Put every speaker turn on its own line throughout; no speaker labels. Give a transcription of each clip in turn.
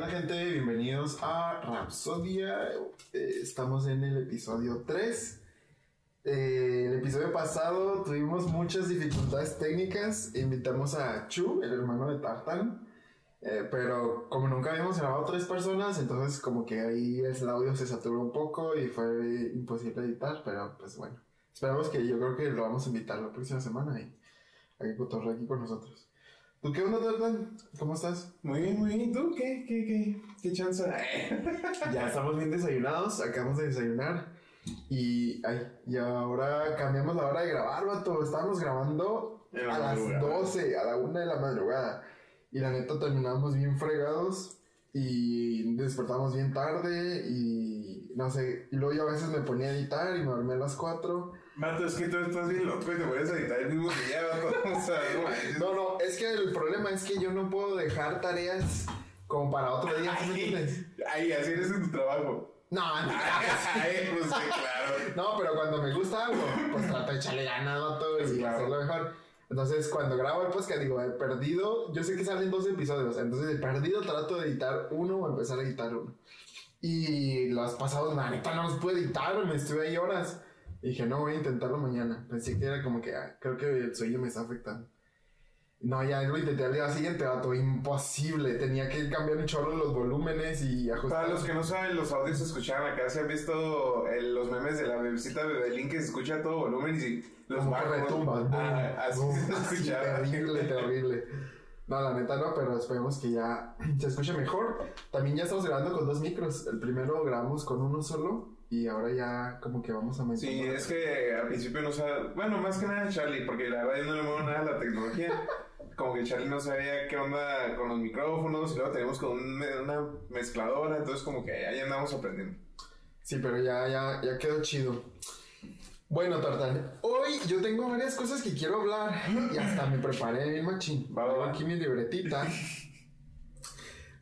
onda gente? Bienvenidos a Rapsodia. Eh, estamos en el episodio 3. Eh, el episodio pasado tuvimos muchas dificultades técnicas. Invitamos a Chu, el hermano de Tartan. Eh, pero como nunca habíamos grabado tres personas, entonces como que ahí el audio se saturó un poco y fue imposible editar. Pero pues bueno, esperamos que yo creo que lo vamos a invitar la próxima semana y a que cotorre aquí con nosotros. ¿Tú qué onda, Tartan? ¿Cómo estás?
Muy bien, muy bien. ¿Y tú qué? ¿Qué, qué, qué chance?
Ya estamos bien desayunados, acabamos de desayunar. Y, ay, y ahora cambiamos la hora de grabar, vato. Estábamos grabando
la
a las
madrugada.
12, a la 1 de la madrugada. Y la neta terminamos bien fregados. Y despertamos bien tarde. Y no sé. Y luego yo a veces me ponía a editar y me dormí a las 4.
Mato, es que tú estás bien loco y te puedes editar el mismo día, vato. O sea, no.
No, es que el problema es que yo no puedo dejar tareas como para otro día. ¿sí me
Ay, ay, así eres en tu trabajo.
No, no.
Ay, pues sí, claro.
No, pero cuando me gusta algo, pues trato de echarle ganas todo y
claro.
hacerlo mejor. Entonces, cuando grabo el podcast, digo, he perdido, yo sé que salen dos episodios, entonces he perdido, trato de editar uno o empezar a editar uno. Y los pasados, la neta, no los pude editar, me estuve ahí horas. Y dije, no, voy a intentarlo mañana. Pensé que era como que, ah, creo que el sueño me está afectando. No, ya lo intenté al día siguiente, vato, imposible. Tenía que cambiar un chorro los volúmenes y ajustar.
Para los que no saben, los audios se escuchaban acá. Se han visto el- los memes de la bebecita Bebelín que se escucha a todo volumen y si los
como que
bajos-
retumba.
Ah, así
Boom,
se
así,
escuchaba.
terrible, terrible. No, la neta no, pero esperemos que ya se escuche mejor. También ya estamos grabando con dos micros. El primero grabamos con uno solo y ahora ya como que vamos a aumentar.
Sí, es que al principio no sabía, bueno, más que nada Charlie, porque la verdad yo no le muevo nada a la tecnología. Como que Charlie no sabía qué onda con los micrófonos y luego tenemos con un- una mezcladora, entonces como que ahí andamos aprendiendo.
Sí, pero ya, ya, ya quedó chido. Bueno, Tartán, hoy yo tengo varias cosas que quiero hablar y hasta me preparé bien machín.
Va, va, va.
aquí mi libretita.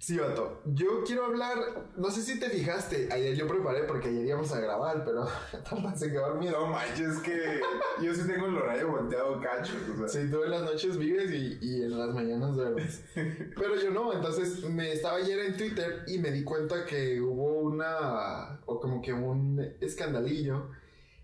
Sí, vato. Yo quiero hablar, no sé si te fijaste, ayer yo preparé porque ayer íbamos a grabar, pero Tartán se quedó dormido.
No manches, que yo sí tengo el horario volteado cacho. O sea,
Sí, tú en las noches vives y, y en las mañanas duermes. Pero yo no, entonces me estaba ayer en Twitter y me di cuenta que hubo una, o como que un escandalillo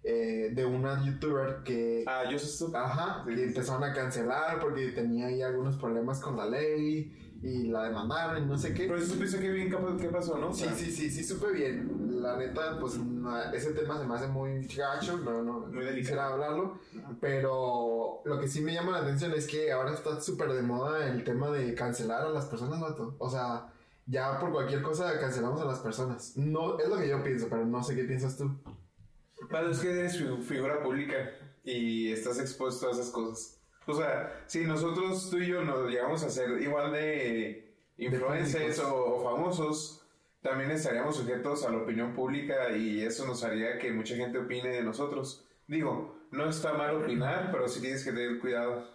eh, de una youtuber que,
Ah, yo
ajá,
Sí,
que
sí.
empezaron a cancelar porque tenía ahí algunos problemas con la ley y la demandaron y no sé qué.
Pero si supiste que bien qué pa- qué pasó, ¿no? O
Sí,
sea,
sí, sí, sí, supe bien. La neta, pues ese tema se me hace muy gacho, no, no,
Muy
no quisiera hablarlo. Pero lo que sí me llama la atención es que ahora está súper de moda el tema de cancelar a las personas, vato. O sea, ya por cualquier cosa cancelamos a las personas. No, es lo que yo pienso, pero no sé qué piensas tú.
Claro, es que eres fi- figura pública y estás expuesto a esas cosas. O sea, si nosotros, tú y yo, nos llegamos a ser igual de influencers
públicos.
o, o famosos, también estaríamos sujetos a la opinión pública y eso nos haría que mucha gente opine de nosotros. Digo, no está mal opinar, pero sí tienes que tener cuidado.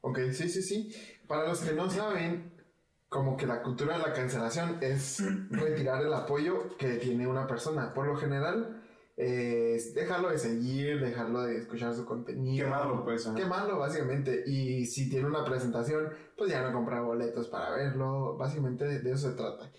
Ok, sí, sí, sí. Para los que no saben, como que la cultura de la cancelación es retirar el apoyo que tiene una persona. Por lo general, eh, dejarlo de seguir, dejarlo de escuchar su contenido.
Quemarlo, pues. ajá.
Quemarlo, básicamente. Y si tiene una presentación, pues ya no comprar boletos para verlo. Básicamente de, eso se trata.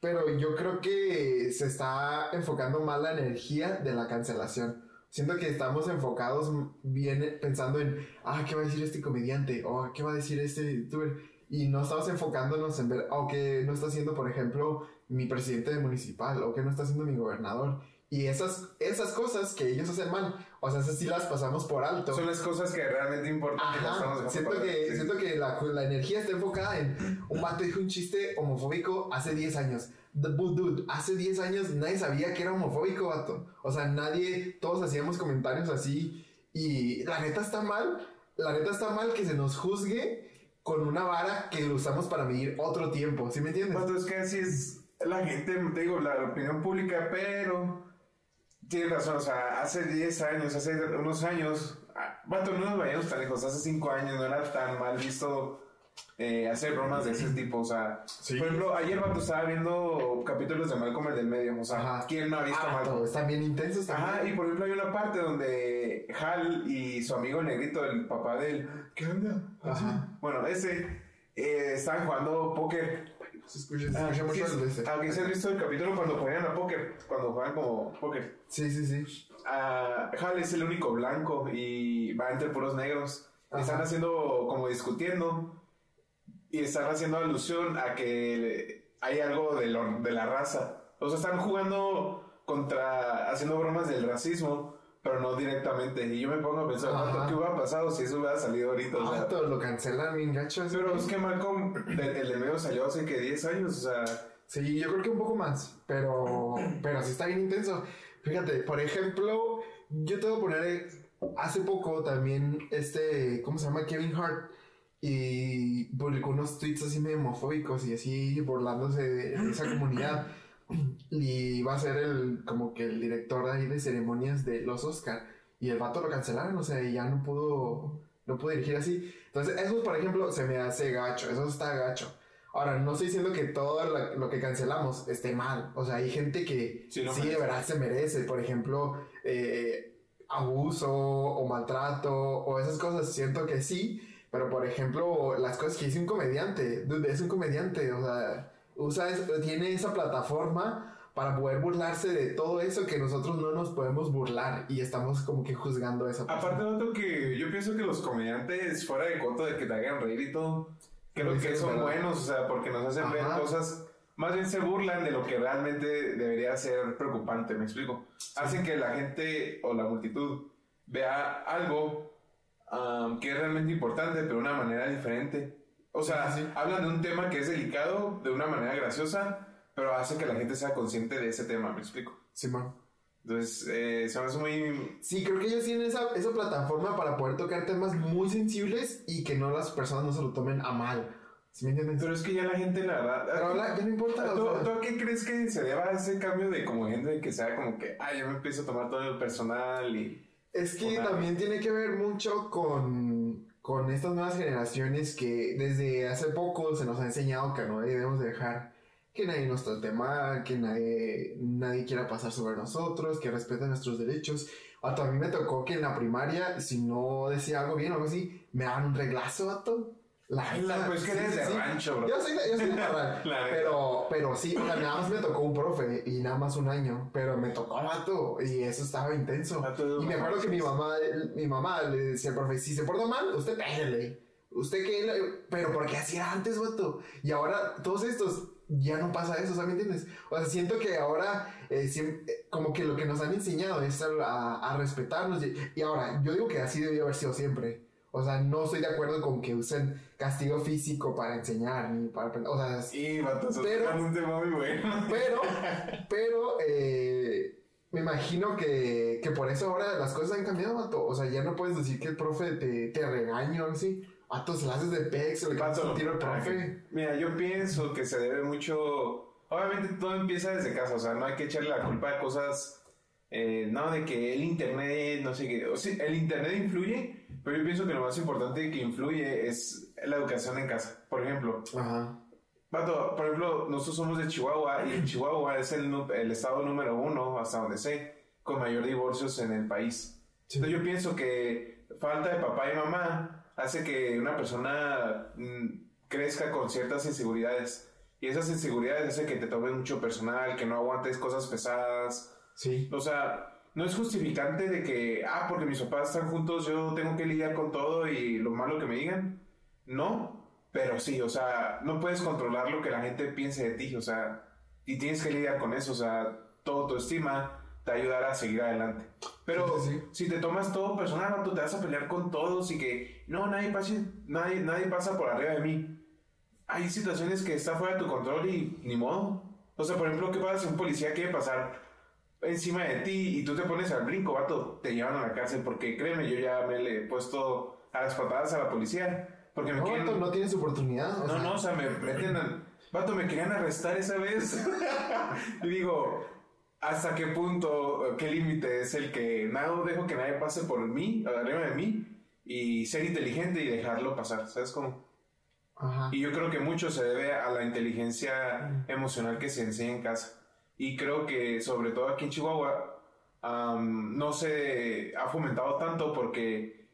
Pero yo creo que se está enfocando mal la energía de la cancelación. Siento que estamos enfocados bien pensando en, ah, ¿qué va a decir este comediante? O, ¿qué va a decir este youtuber? Y no estamos enfocándonos en ver, o qué no está haciendo, por ejemplo, mi presidente de municipal, o qué no está haciendo mi gobernador. Y esas, esas cosas que ellos hacen mal, o sea, esas sí las pasamos por alto.
Son las cosas que realmente importan.
Ajá,
dejando
siento que,
Sí.
siento que la, la energía está enfocada en un vato dijo un chiste homofóbico hace 10 años. The dude, hace 10 años nadie sabía que era homofóbico, vato. O sea, nadie, todos hacíamos comentarios así. Y la neta está mal, la neta está mal que se nos juzgue con una vara que usamos para medir otro tiempo. ¿Sí me entiendes?
Vato, es que así es la gente, te digo, la opinión pública, pero tienes razón, o sea, hace 10 años, hace unos años, ah, vato, no nos vayamos tan lejos, hace 5 años no era tan mal visto eh, hacer bromas de ese tipo, o sea,
Sí.
por ejemplo, ayer vato estaba viendo capítulos de Malcolm el del medio, o sea,
Ajá.
¿quién no ha visto
Ah,
Malcolm?
están bien intensos también.
Ajá, y por ejemplo hay una parte donde Hal y su amigo el negrito, el papá de él, ¿qué onda?
Ajá.
Bueno, ese eh, estaban jugando póker
Se escucha, se
Ah,
escucha mucho
sí,
el de este.
ah, ok, ¿sí has visto el capítulo cuando juegan a póker? Cuando juegan como póker.
Sí, sí, sí.
Ah, Hal es el único blanco y va entre puros negros.
Ajá.
Están haciendo, como discutiendo, y están haciendo alusión a que hay algo de, lo- de la raza. O sea, están jugando contra, haciendo bromas del racismo, pero no directamente. Y yo me pongo a pensar. "Vato, ¿qué hubiera pasado si eso hubiera salido ahorita? O sea,
lo cancelan bien gacho.
pero es que Malcolm, el, el de medio salió hace que 10 años, o sea,
Sí, yo creo que un poco más, pero, pero sí está bien intenso. Fíjate, por ejemplo, yo te voy a poner, eh, hace poco también este, ¿cómo se llama? Kevin Hart, y publicó unos tweets así medio homofóbicos y así burlándose de esa comunidad. Y va a ser el, como que el director ahí de ceremonias de los Oscar. Y el vato lo cancelaron, o sea, y ya no pudo, no pudo dirigir así. Entonces, eso, por ejemplo, se me hace gacho, eso está gacho. Ahora, no estoy diciendo que todo lo que cancelamos esté mal. O sea, hay gente que
Sí,
sí,
lo
de verdad se merece. Por ejemplo, eh, abuso o maltrato o esas cosas. Siento que sí. Pero, por ejemplo, las cosas que dice un comediante. Dude, es un comediante. O sea, usa tiene esa plataforma para poder burlarse de todo eso que nosotros no nos podemos burlar. Y estamos como que juzgando a esa persona.
Aparte de otro que yo pienso que los comediantes fuera de coto de que te hagan reír y todo, creo que son
¿verdad?
buenos, o sea, porque nos hacen ver
Ajá.
cosas, más bien se burlan de lo que realmente debería ser preocupante, me explico. Hacen que la gente o la multitud vea algo am, que es realmente importante, pero de una manera diferente. O sea,
Sí, sí.
hablan de un tema que es delicado de una manera graciosa, pero hace que la gente sea consciente de ese tema, me explico.
Simón.
Entonces, eh, se me hace muy
Sí, creo que ellos tienen esa, esa plataforma para poder tocar temas muy sensibles y que no las personas no se lo tomen a mal. ¿Sí me entiendes?
Pero es que ya la gente, la verdad.
Pero ahora ya no importa. o
¿Tú,
sea,
tú a qué crees que se deba ese cambio de como gente que sea como que, ay, yo me empiezo a tomar todo el personal y.
es que también tiene que ver mucho con, con estas nuevas generaciones que desde hace poco se nos ha enseñado que no debemos dejar que nadie nos trate mal, que nadie, nadie quiera pasar sobre nosotros, que respeten nuestros derechos. Vato, a mí me tocó que en la primaria, si no decía algo bien o algo así, me daban un reglazo, vato. La neta,
Pues que eres de
sí.
rancho, bro.
Yo soy, yo soy de
neta.
pero, pero sí, o sea, nada más me tocó un profe y nada más un año. Pero me tocó vato y eso estaba intenso.
Vato,
Y me acuerdo que mi mamá, mi mamá le decía al profe, si se porta mal, usted pégale. Usted que... le-". Pero porque así era antes, vato. Y ahora todos estos ya no pasa eso, ¿sabes? ¿Me entiendes? O sea, siento que ahora eh, siem- eh, como que lo que nos han enseñado es a, a- a respetarnos. Y, y ahora, yo digo que así debió haber sido siempre. O sea, no estoy de acuerdo con que usen castigo físico para enseñar ni para... aprender. O sea,
Sí,
Pero-
un tema muy bueno.
pero, pero, eh, me imagino que, que por eso ahora las cosas han cambiado, vato. O sea, ya no puedes decir que el profe te, te regaña o así. Vato, se la haces de pex, se le
Vato,
un tiro al profe.
Mira, yo pienso que se debe mucho. Obviamente todo empieza desde casa, o sea, no hay que echarle la culpa a cosas. Eh, no, de que el internet, no sé qué. O sea, el internet influye, pero yo pienso que lo más importante que influye es la educación en casa. Por ejemplo,
Ajá.
Vato, por ejemplo, nosotros somos de Chihuahua y Chihuahua es el, el estado número uno, hasta donde sé, con mayor divorcios en el país.
Sí.
Entonces yo pienso que falta de papá y mamá hace que una persona mm, crezca con ciertas inseguridades. Y esas inseguridades hacen que te tomes mucho personal, que no aguantes cosas pesadas.
Sí.
O sea, no es justificante de que, ah, porque mis papás están juntos, yo tengo que lidiar con todo y lo malo que me digan. No, pero sí, o sea, no puedes controlar lo que la gente piense de ti, o sea, y tienes que lidiar con eso, o sea, todo tu estima te ayudará a seguir adelante. Pero
Sí, sí, sí.
si te tomas todo personal, tú te vas a pelear con todos y que, no, nadie pasa, nadie, nadie pasa por arriba de mí. Hay situaciones que está fuera de tu control y ni modo. O sea, por ejemplo, ¿qué pasa si un policía quiere pasar encima de ti y tú te pones al brinco, vato? Te llevan a la cárcel porque créeme, yo ya me le he puesto a las patadas a la policía. Porque me
No,
quieren...
vato, no tienes oportunidad. O
No,
sea,
no, o sea, me meten al... Vato, me querían arrestar esa vez. y digo, ¿hasta qué punto, qué límite es el que no dejo que nadie pase por mí, arriba de mí, y ser inteligente y dejarlo pasar? ¿Sabes cómo?
Ajá.
Y yo creo que mucho se debe a la inteligencia emocional que se enseña en casa. Y creo que, sobre todo aquí en Chihuahua, am, no se ha fomentado tanto porque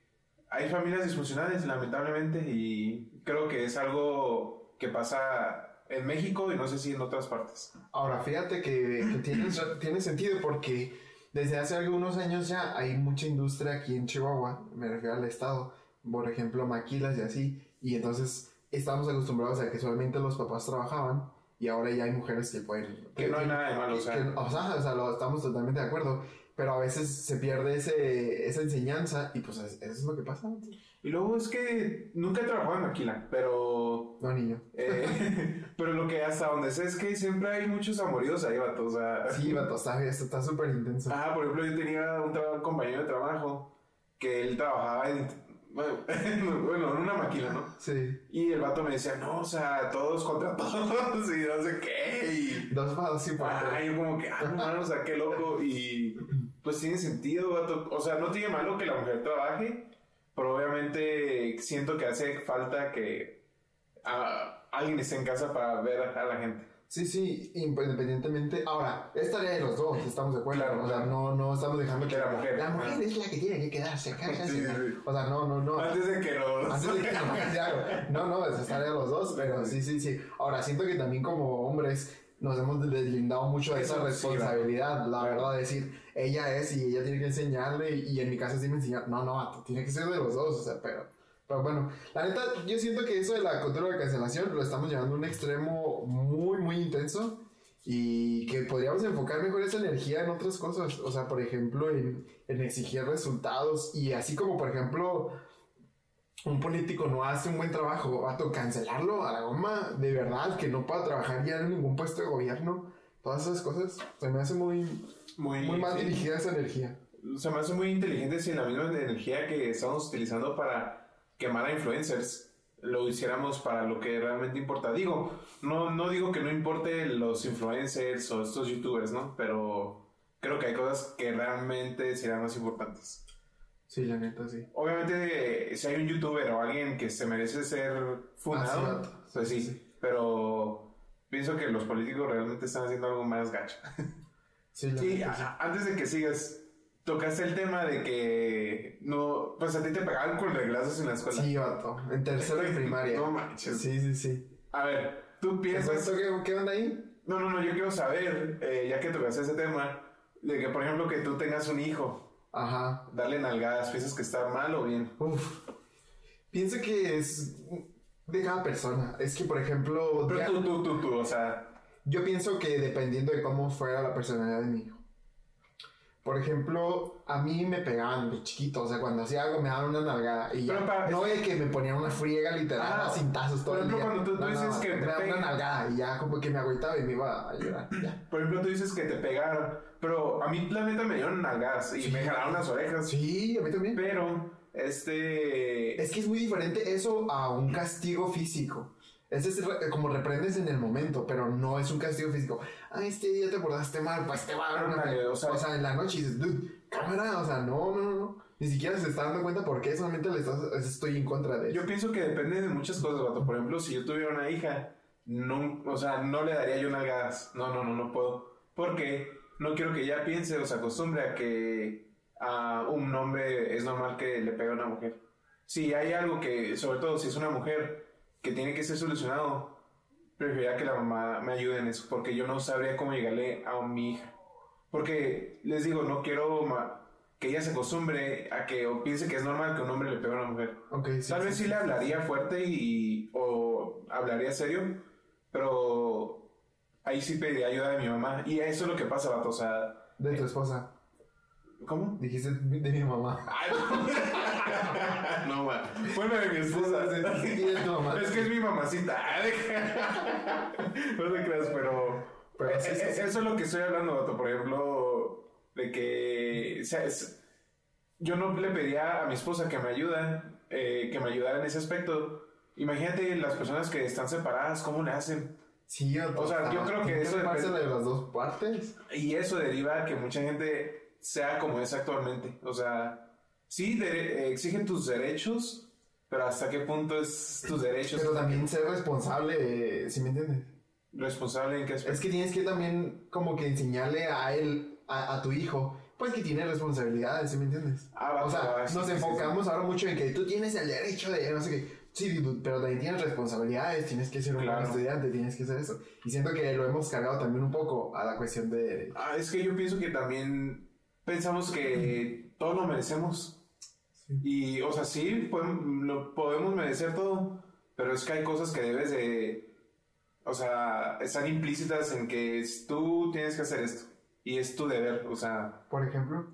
hay familias disfuncionales, lamentablemente, y creo que es algo que pasa en México y no sé si en otras partes.
Ahora, fíjate que, que tiene, tiene sentido porque desde hace algunos años ya hay mucha industria aquí en Chihuahua, me refiero al estado, por ejemplo, maquilas y así, y entonces estamos acostumbrados a que solamente los papás trabajaban y ahora ya hay mujeres que pueden...
Que no hay nada de malo, o sea.
que- o sea, o sea, lo, estamos totalmente de acuerdo, pero a veces se pierde ese, esa enseñanza y pues es- eso es lo que pasa.
Y luego es que nunca he trabajado en maquila, pero...
No, niño.
eh, pero lo que hasta donde sé es que siempre hay muchos amoríos ahí, vato, o sea...
Sí, vato, está está súper intenso.
Ah, por ejemplo, yo tenía un, tra- compañero de trabajo que él trabajaba en... Bueno, en una máquina, ¿no?
Sí.
Y el vato me decía, no, o sea, todos contra todos y no sé qué. Y
Dos vados porque...
ah, yo como que, ah, no, mano, o sea, qué loco. Y pues tiene sentido, vato. O sea, no tiene malo que la mujer trabaje, pero obviamente siento que hace falta que ah, alguien esté en casa para ver a la gente.
Sí, sí, independientemente. Ahora, es tarea de los dos, estamos de acuerdo.
Claro,
o sea, no, no estamos dejando
Que la mujer.
La mujer es la que tiene que quedarse
Sí, sí.
O sea, no, no, no.
Antes de que los...
Antes de que la mujer se haga. No, no, es tarea de los dos, pero sí, sí, sí. Ahora, siento que también como hombres nos hemos deslindado mucho de esa responsabilidad, la verdad, decir, ella es y ella tiene que enseñarle, y en mi caso sí me enseña, no, no, tiene que ser de los dos, o sea, pero, pero bueno, la neta, yo siento que eso de la cultura de cancelación lo estamos llevando a un extremo muy, muy intenso, y que podríamos enfocar mejor esa energía en otras cosas, o sea, por ejemplo, en, en exigir resultados, y así como, por ejemplo, un político no hace un buen trabajo, vato, cancelarlo a la goma, de verdad, que no pueda trabajar ya en ningún puesto de gobierno, todas esas cosas, se me hace muy,
Muy,
muy mal
sí.
dirigida esa energía.
Se me hace muy inteligente si la misma energía que estamos utilizando para quemar a influencers lo hiciéramos para lo que realmente importa. Digo, no, no digo que no importe los influencers o estos youtubers, ¿no? Pero creo que hay cosas que realmente serán más importantes.
Sí, la neta, sí.
Obviamente, si hay un youtuber o alguien que se merece ser
Ah, sí,
pues sí,
Sí.
pero pienso que los políticos realmente están haciendo algo más gacho.
Sí, la
Sí,
neta, sí.
a- antes de que sigas, tocaste el tema de que no, pues a ti te pegaban con reglazos en la escuela.
Sí, vato, en tercero de primaria.
No manches.
Sí, sí, sí.
A ver, tú
¿Qué,
piensas.
¿Esto qué, qué onda ahí?
No, no, no, yo quiero saber, eh, ya que tocaste ese tema, de que por ejemplo que tú tengas un hijo,
Ajá.
darle nalgadas, ¿piensas que está mal o bien?
Uf. Pienso que es de cada persona. Es que, por ejemplo,
Pero
ya-
tú, tú, tú, tú, o sea,
Yo pienso que dependiendo de cómo fuera la personalidad de mi hijo. Por ejemplo, a mí me pegaban de chiquito, o sea, cuando hacía algo me daban una nalgada y ya.
Para-
no de que me ponían una friega literal,
Ah,
cintazos todo
por
el
ejemplo,
día.
cuando tú- tú
No, no,
dices que
me
te
daban una nalgada y ya como que me agüitaba y me iba a llorar. Ya.
por ejemplo tú dices que te pegaron, pero a mí la neta me dieron nalgadas y
Sí.
me jalaron las orejas.
Sí, a mí también.
Pero, este...
Es que es muy diferente eso a un castigo físico. Ese es re- como reprendes en el momento, pero no es un castigo físico. Ah, este día te portaste mal, pues te va a dar una.
O
O
sea-
sea, en la noche dices, dude, cámara, o sea, no, no, no. Ni siquiera se está dando cuenta por qué solamente le estás, estoy en contra de
Yo pienso que depende de muchas cosas, vato. Por ejemplo, si yo tuviera una hija, no, o sea, no le daría yo nalgadas. No, no, no, no puedo. Porque no quiero que ella piense o se acostumbre a que a un hombre es normal que le pegue a una mujer. Si hay algo que, sobre todo si es una mujer, que tiene que ser solucionado, preferiría que la mamá me ayude en eso, porque yo no sabría cómo llegarle a mi hija. Porque les digo, no quiero que ella se acostumbre a que o piense que es normal que un hombre le pegue a una mujer.
Ok, sí,
Tal vez sí le hablaría fuerte y o hablaría serio, pero ahí sí pediría ayuda de mi mamá. Y eso es lo que pasa, vato. O sea,
De tu esposa.
¿cómo?
Dijiste de mi mamá.
Ay, no, no ma. Bueno, de mi esposa. Es que es mi mamacita. No te creas, pero. Eso es lo que estoy hablando, vato. Por ejemplo, de que. o sea, yo no le pedía a mi esposa que me ayuda, eh, que me ayudara en ese aspecto. Imagínate las personas que están separadas, ¿cómo le hacen?
Sí,
O sea, yo creo que eso
de las dos partes.
Y eso deriva a que mucha gente sea como es actualmente. O sea, sí, de- eh, exigen tus derechos, pero ¿hasta qué punto es tus derechos?
Pero también ser responsable, ¿sí me entiendes?
¿Responsable en qué aspecto?
Es que tienes que también como que enseñarle a él, a, a tu hijo, pues que tiene responsabilidades, ¿sí me entiendes?
Ah, va,
o sea,
va, sí,
nos
sí, sí,
enfocamos ahora mucho en que tú tienes el derecho de no sé qué, Sí, pero también tienes responsabilidades, tienes que ser un buen
Claro.
estudiante, tienes que hacer eso. Y siento que lo hemos cargado también un poco a la cuestión de...
Ah, es que yo pienso que también pensamos que todo lo merecemos. Y, o sea, sí, podemos, lo podemos merecer todo, pero es que hay cosas que debes de, o sea, están implícitas en que es- tú tienes que hacer esto. Y es tu deber, o sea,
Por ejemplo,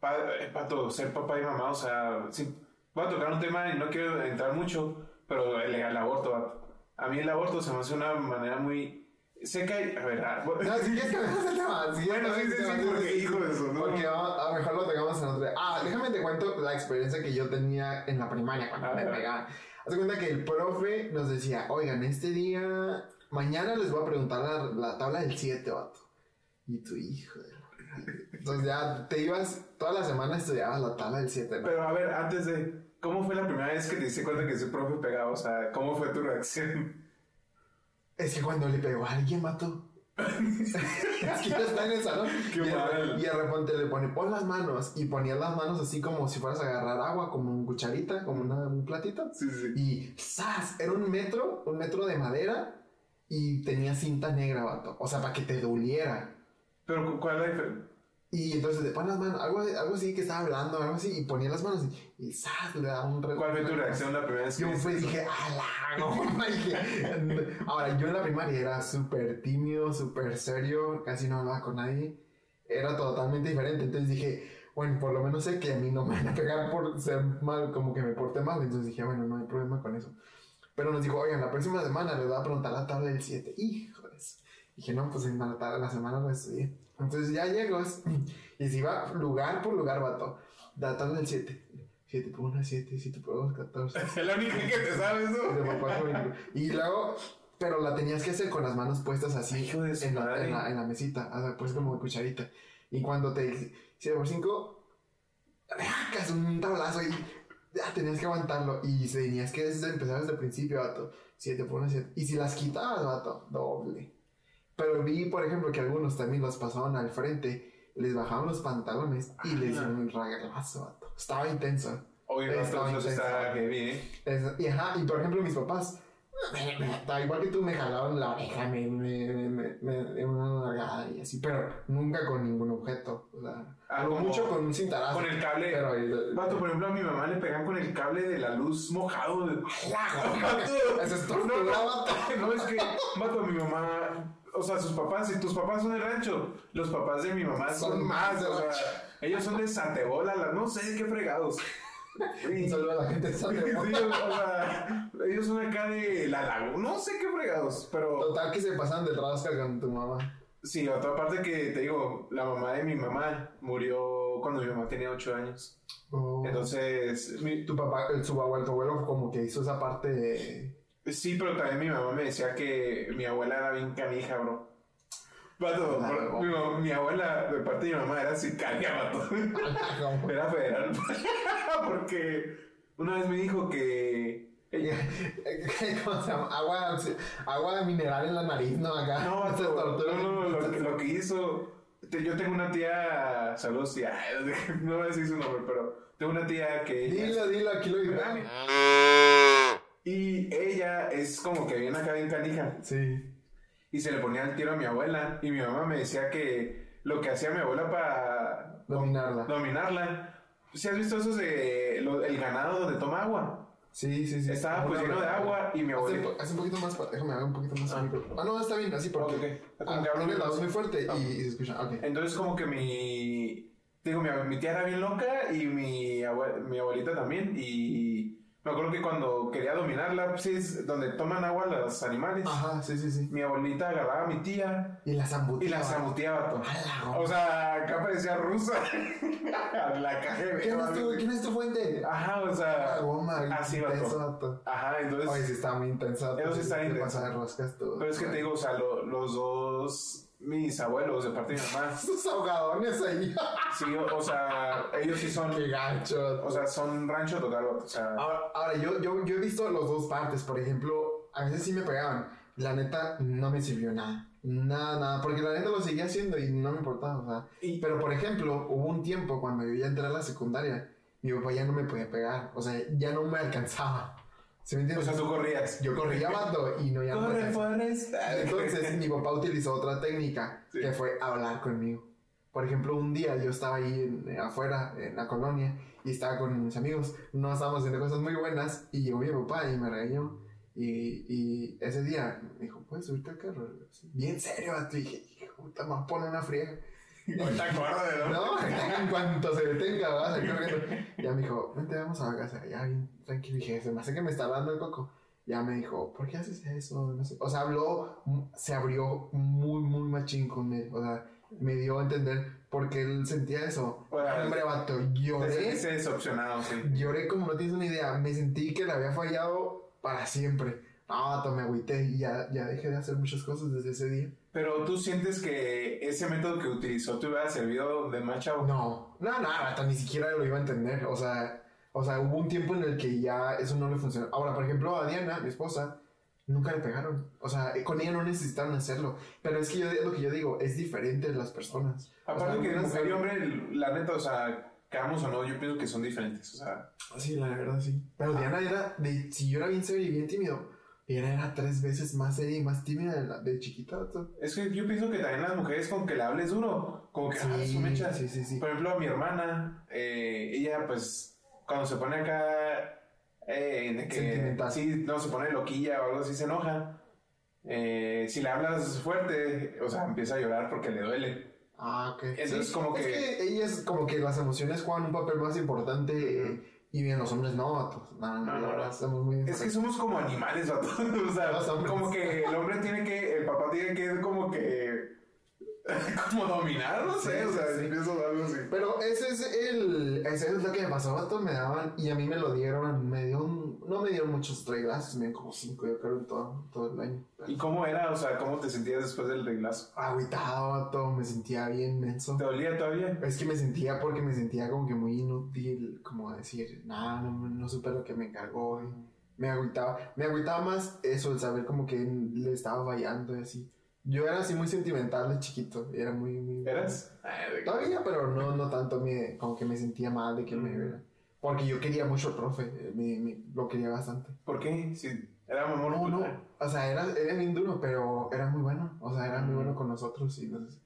pa- eh, pato, ser papá y mamá, o sea, sí, voy a tocar un tema y no quiero entrar mucho, pero el, el aborto. A mí el aborto se me hace una manera muy... Sé que hay... A ver, ah, bueno,
no, si quieres que el tema, si
Bueno, sí, sí, sí, porque, hijo de eso, ¿no?
Porque a lo mejor lo tengamos en otro. Ah, déjame te cuento la experiencia que yo tenía en la primaria cuando
A
me
ver.
pegaban. Haz cuenta que el profe nos decía, oigan, este día, mañana les voy a preguntar la, la tabla del 7, vato. Y tu hijo de Entonces ya te ibas, toda la semana estudiabas la tabla del 7, ¿no?
Pero a ver, antes de... ¿Cómo fue la primera vez que te diste cuenta que ese profe pegaba? O sea, ¿cómo fue tu reacción?
Es que cuando le pegó a alguien, mato. es que ya está en el salón.
Qué
y,
mal.
y de repente le pone, pon las manos. Y ponía las manos así como si fueras a agarrar agua, como un cucharita, como una- un platito.
Sí, sí.
Y ¡zas! Era un metro, un metro de madera. Y tenía cinta negra, vato. O sea, para que te doliera.
Pero cu- ¿cuál es la diferencia?
Y entonces le pon las manos, algo, algo así que estaba hablando, algo así. Y ponía las manos y, y ¡zas! Le daba un
¿Cuál fue tu reacción la primera vez que
yo pues
eso?
dije, ¡ala! goma", dije, Ahora, yo en la primaria era súper tímido, súper serio, casi no hablaba con nadie. Era totalmente diferente. Entonces dije, bueno, por lo menos sé que a mí no me van a pegar por ser mal, como que me porte mal. Entonces dije, bueno, no hay problema con eso. Pero nos dijo, oigan, la próxima semana les voy a preguntar la tabla del 7. Hijo de eso. Dije, no, pues en la, tabla- la semana lo estudié. Entonces ya llego y se iba lugar por lugar, vato. La tabla del 7. 7 por 1, 7, 7 por 2, 14.
Es la única que te sabes, ¿no?
Y luego, pero la tenías que hacer con las manos puestas así
Hijo de
en, la, en, la, en la mesita, o sea, pues como de cucharita. Y cuando te 7 por 5, sacas un tablazo y ya tenías que aguantarlo. Y tenías que empezar desde el principio, vato. 7 por 1, 7. Y si las quitabas, vato, doble. Pero vi, por ejemplo, que algunos también los pasaban al frente, les bajaban los pantalones y les
Ah.
dieron un ragalazo, vato. Estaba intenso.
Oye,
Estaba intenso.
está heavy, ¿eh?
Y, ajá, y por ejemplo, mis papás, me- me- da igual que tú, me jalaron la oreja, me, me, me, me, me dieron una nalgada y así, pero nunca con ningún objeto. O sea,
Ah,
algo
como
mucho con un cintarazo.
Con el cable.
Pero el-
Vato, por ejemplo, a mi mamá le pegan con el cable de la luz mojado.
¡La!
Vato.
Eso es
No,
tortura,
no,
vato.
no, es que, vato, mi mamá, o sea, sus papás, si tus papás son de rancho, los papás de mi mamá son,
Son
más,
de
o sea, ellos son de Satebola, la- no sé qué fregados.
Un saludo a la gente de
Sí,
San
o sea, ellos son acá de la laguna, no sé qué fregados, pero
Total que se pasan de rasca con tu mamá.
sí, otra parte que te digo, la mamá de mi mamá murió cuando mi mamá tenía 8 años.
Oh.
Entonces, mi-
tu papá, su abuelo, tu abuelo como que hizo esa parte de...
Sí, pero también mi mamá me decía que mi abuela era bien canija, bro. Vato, mi, mi abuela, de parte de mi mamá, era sicaria, vato. Era federal. Porque una vez me dijo que.
¿Cómo se llama? Agua, agua mineral en la nariz, ¿no? Acá.
No, vato,
tortura.
no, no, lo, que- lo que hizo. te- Yo tengo una tía. Saludos, tía. No voy a decir su nombre, pero tengo una tía que. ella-
Dilo, dilo, aquí lo digo.
Y ella es como que viene acá bien canija.
Sí.
y se le ponía el tiro a mi abuela. Y mi mamá me decía que lo que hacía mi abuela para
Dominarla.
dominarla. Si has visto esos de lo- el ganado donde toma agua?
Sí, sí, sí.
Estaba pues lleno de agua y mi
Hace,
abuela.
po- hace un poquito más, déjame hacer un poquito más.
Ah.
micro. Ah, no, está bien, así porque.
Ok, ok. Como
Ah,
que hablo
la voz muy fuerte
Ah.
y, y se escucha. Ok.
Entonces como que mi... Digo, mi, mi tía era bien loca y mi, abue- mi abuelita también. Y me acuerdo que cuando quería dominarla, pues es donde toman agua los animales.
Ajá, sí, sí, sí.
Mi abuelita agarraba a mi tía
Y la
y
zambutina.
la zamuteaba. todo. O sea, acá parecía rusa. la KGB.
¿Quién es tu. ¿quién es tu fuente?
Ajá, o
Ah,
sea.
goma,
así, vato. Ajá, entonces.
Oye, sí está muy intenso.
Eso sí está
Te
intenso.
pasa de roscas tú.
pero es que te digo, o sea, lo- los dos. Mis abuelos de parte de mi mamá.
Estos ahogadones ahí.
Sí, o, o sea, ellos sí son.
Qué gancho.
O sea, son rancho total, o sea.
Ahora, ahora yo, yo, yo he visto los dos partes. Por ejemplo, a veces sí me pegaban. La neta, no me sirvió nada. Nada, nada. Porque la neta lo seguía haciendo y no me importaba. O sea.
Y-
Pero, por ejemplo, hubo un tiempo cuando yo ya entré a la secundaria. Mi papá ya no me podía pegar. O sea, ya no me alcanzaba. ¿Sí me
O
entiendes?
sea, tú corrías.
yo corría vato y no ya no
Corre,
me-
Forrest.
Entonces mi papá utilizó otra técnica
Sí.
que fue hablar conmigo. Por ejemplo, un día yo estaba ahí en- eh, afuera, en la colonia, y estaba con mis amigos. No estábamos haciendo cosas muy buenas, y llegó mi papá y me regañó. Y, y ese día me dijo, ¿puedes subirte al carro? Bien serio. Y dije, hijo, puta, a poner una friega.
No te acuerdas de
No, en cuanto se detenga, va a salir corriendo. Ya me dijo, vente, vamos a la casa. Ya, bien tranquilo. Dije, se me hace que me está dando el coco. Ya me dijo, ¿por qué haces eso? No sé. O sea, habló, se abrió muy, muy machín con él. O sea, me dio a entender por qué él sentía eso.
O sea,
Hombre, vato,
Te
lloré.
sentiste decepcionado, sí.
Lloré como no tienes una idea. Me sentí que le había fallado para siempre. No, vato, me agüité y ya, ya dejé de hacer muchas cosas desde ese día.
Pero tú sientes que ese método que utilizó te hubiera servido de más chavo.
No, no, vato, ni siquiera lo iba a entender. O sea, o sea, hubo un tiempo en el que ya eso no le funcionó. Ahora, por ejemplo, a Diana, mi esposa, nunca le pegaron. O sea, con ella no necesitaron hacerlo. Pero es que yo, lo que yo digo, es diferente en las personas.
Aparte
O sea,
que mujer y hombre, la neta, o sea, quedamos o no, yo pienso que son diferentes. O sea,
Sí, la verdad, sí. Pero Diana era, de, si yo era bien serio y bien tímido, Diana era tres veces más seria y más tímida de, la- de chiquita. vato.
es que yo pienso que también las mujeres con que le hables duro, como que, ah, su mecha.
sí, sí, sí.
Por ejemplo, a mi hermana, eh, ella pues, cuando se pone acá, eh, de que,
Sentimental.
sí, no, se pone loquilla o algo así, se enoja. Eh, si le hablas fuerte, o sea, empieza a llorar porque le duele.
Ah, ok.
Entonces,
Sí,
como
es
que-
que ellas, como que las emociones juegan un papel más importante eh, y bien, los hombres no, vato. No, no,
No,
no, estamos muy
Es que somos como animales, vato. o sea, como que el hombre tiene que, el papá tiene que como que, como dominar, no sé,
Sí,
o sea,
sí,
empiezo algo así.
Pero ese es el. Ese es lo que me pasó, vato. Me daban. Y a mí me lo dieron. Me dio un- No me dieron muchos reglasos. Me dieron como cinco, yo creo, en todo, todo el año.
¿Y cómo era? O sea, ¿cómo te sentías después del reglazo?
Agüitado, vato. Me sentía bien menso.
¿Te dolía todavía?
Es que me sentía porque me sentía como que muy inútil. Como decir, nada, no, no supe lo que me encargó. Y me agüitaba. Me agüitaba más eso, el saber como que le estaba fallando y así. Yo era así muy sentimental de chiquito. Era muy. muy
¿Eras? Ay, de-
Todavía, pero no, no tanto, me, como que me sentía mal de que me viera. Porque yo quería mucho al profe, eh, me, me- lo quería bastante.
¿Por qué? Si era mamón.
No, no, o sea, era, era bien duro, pero era muy bueno, o sea, era muy bueno con nosotros y nos-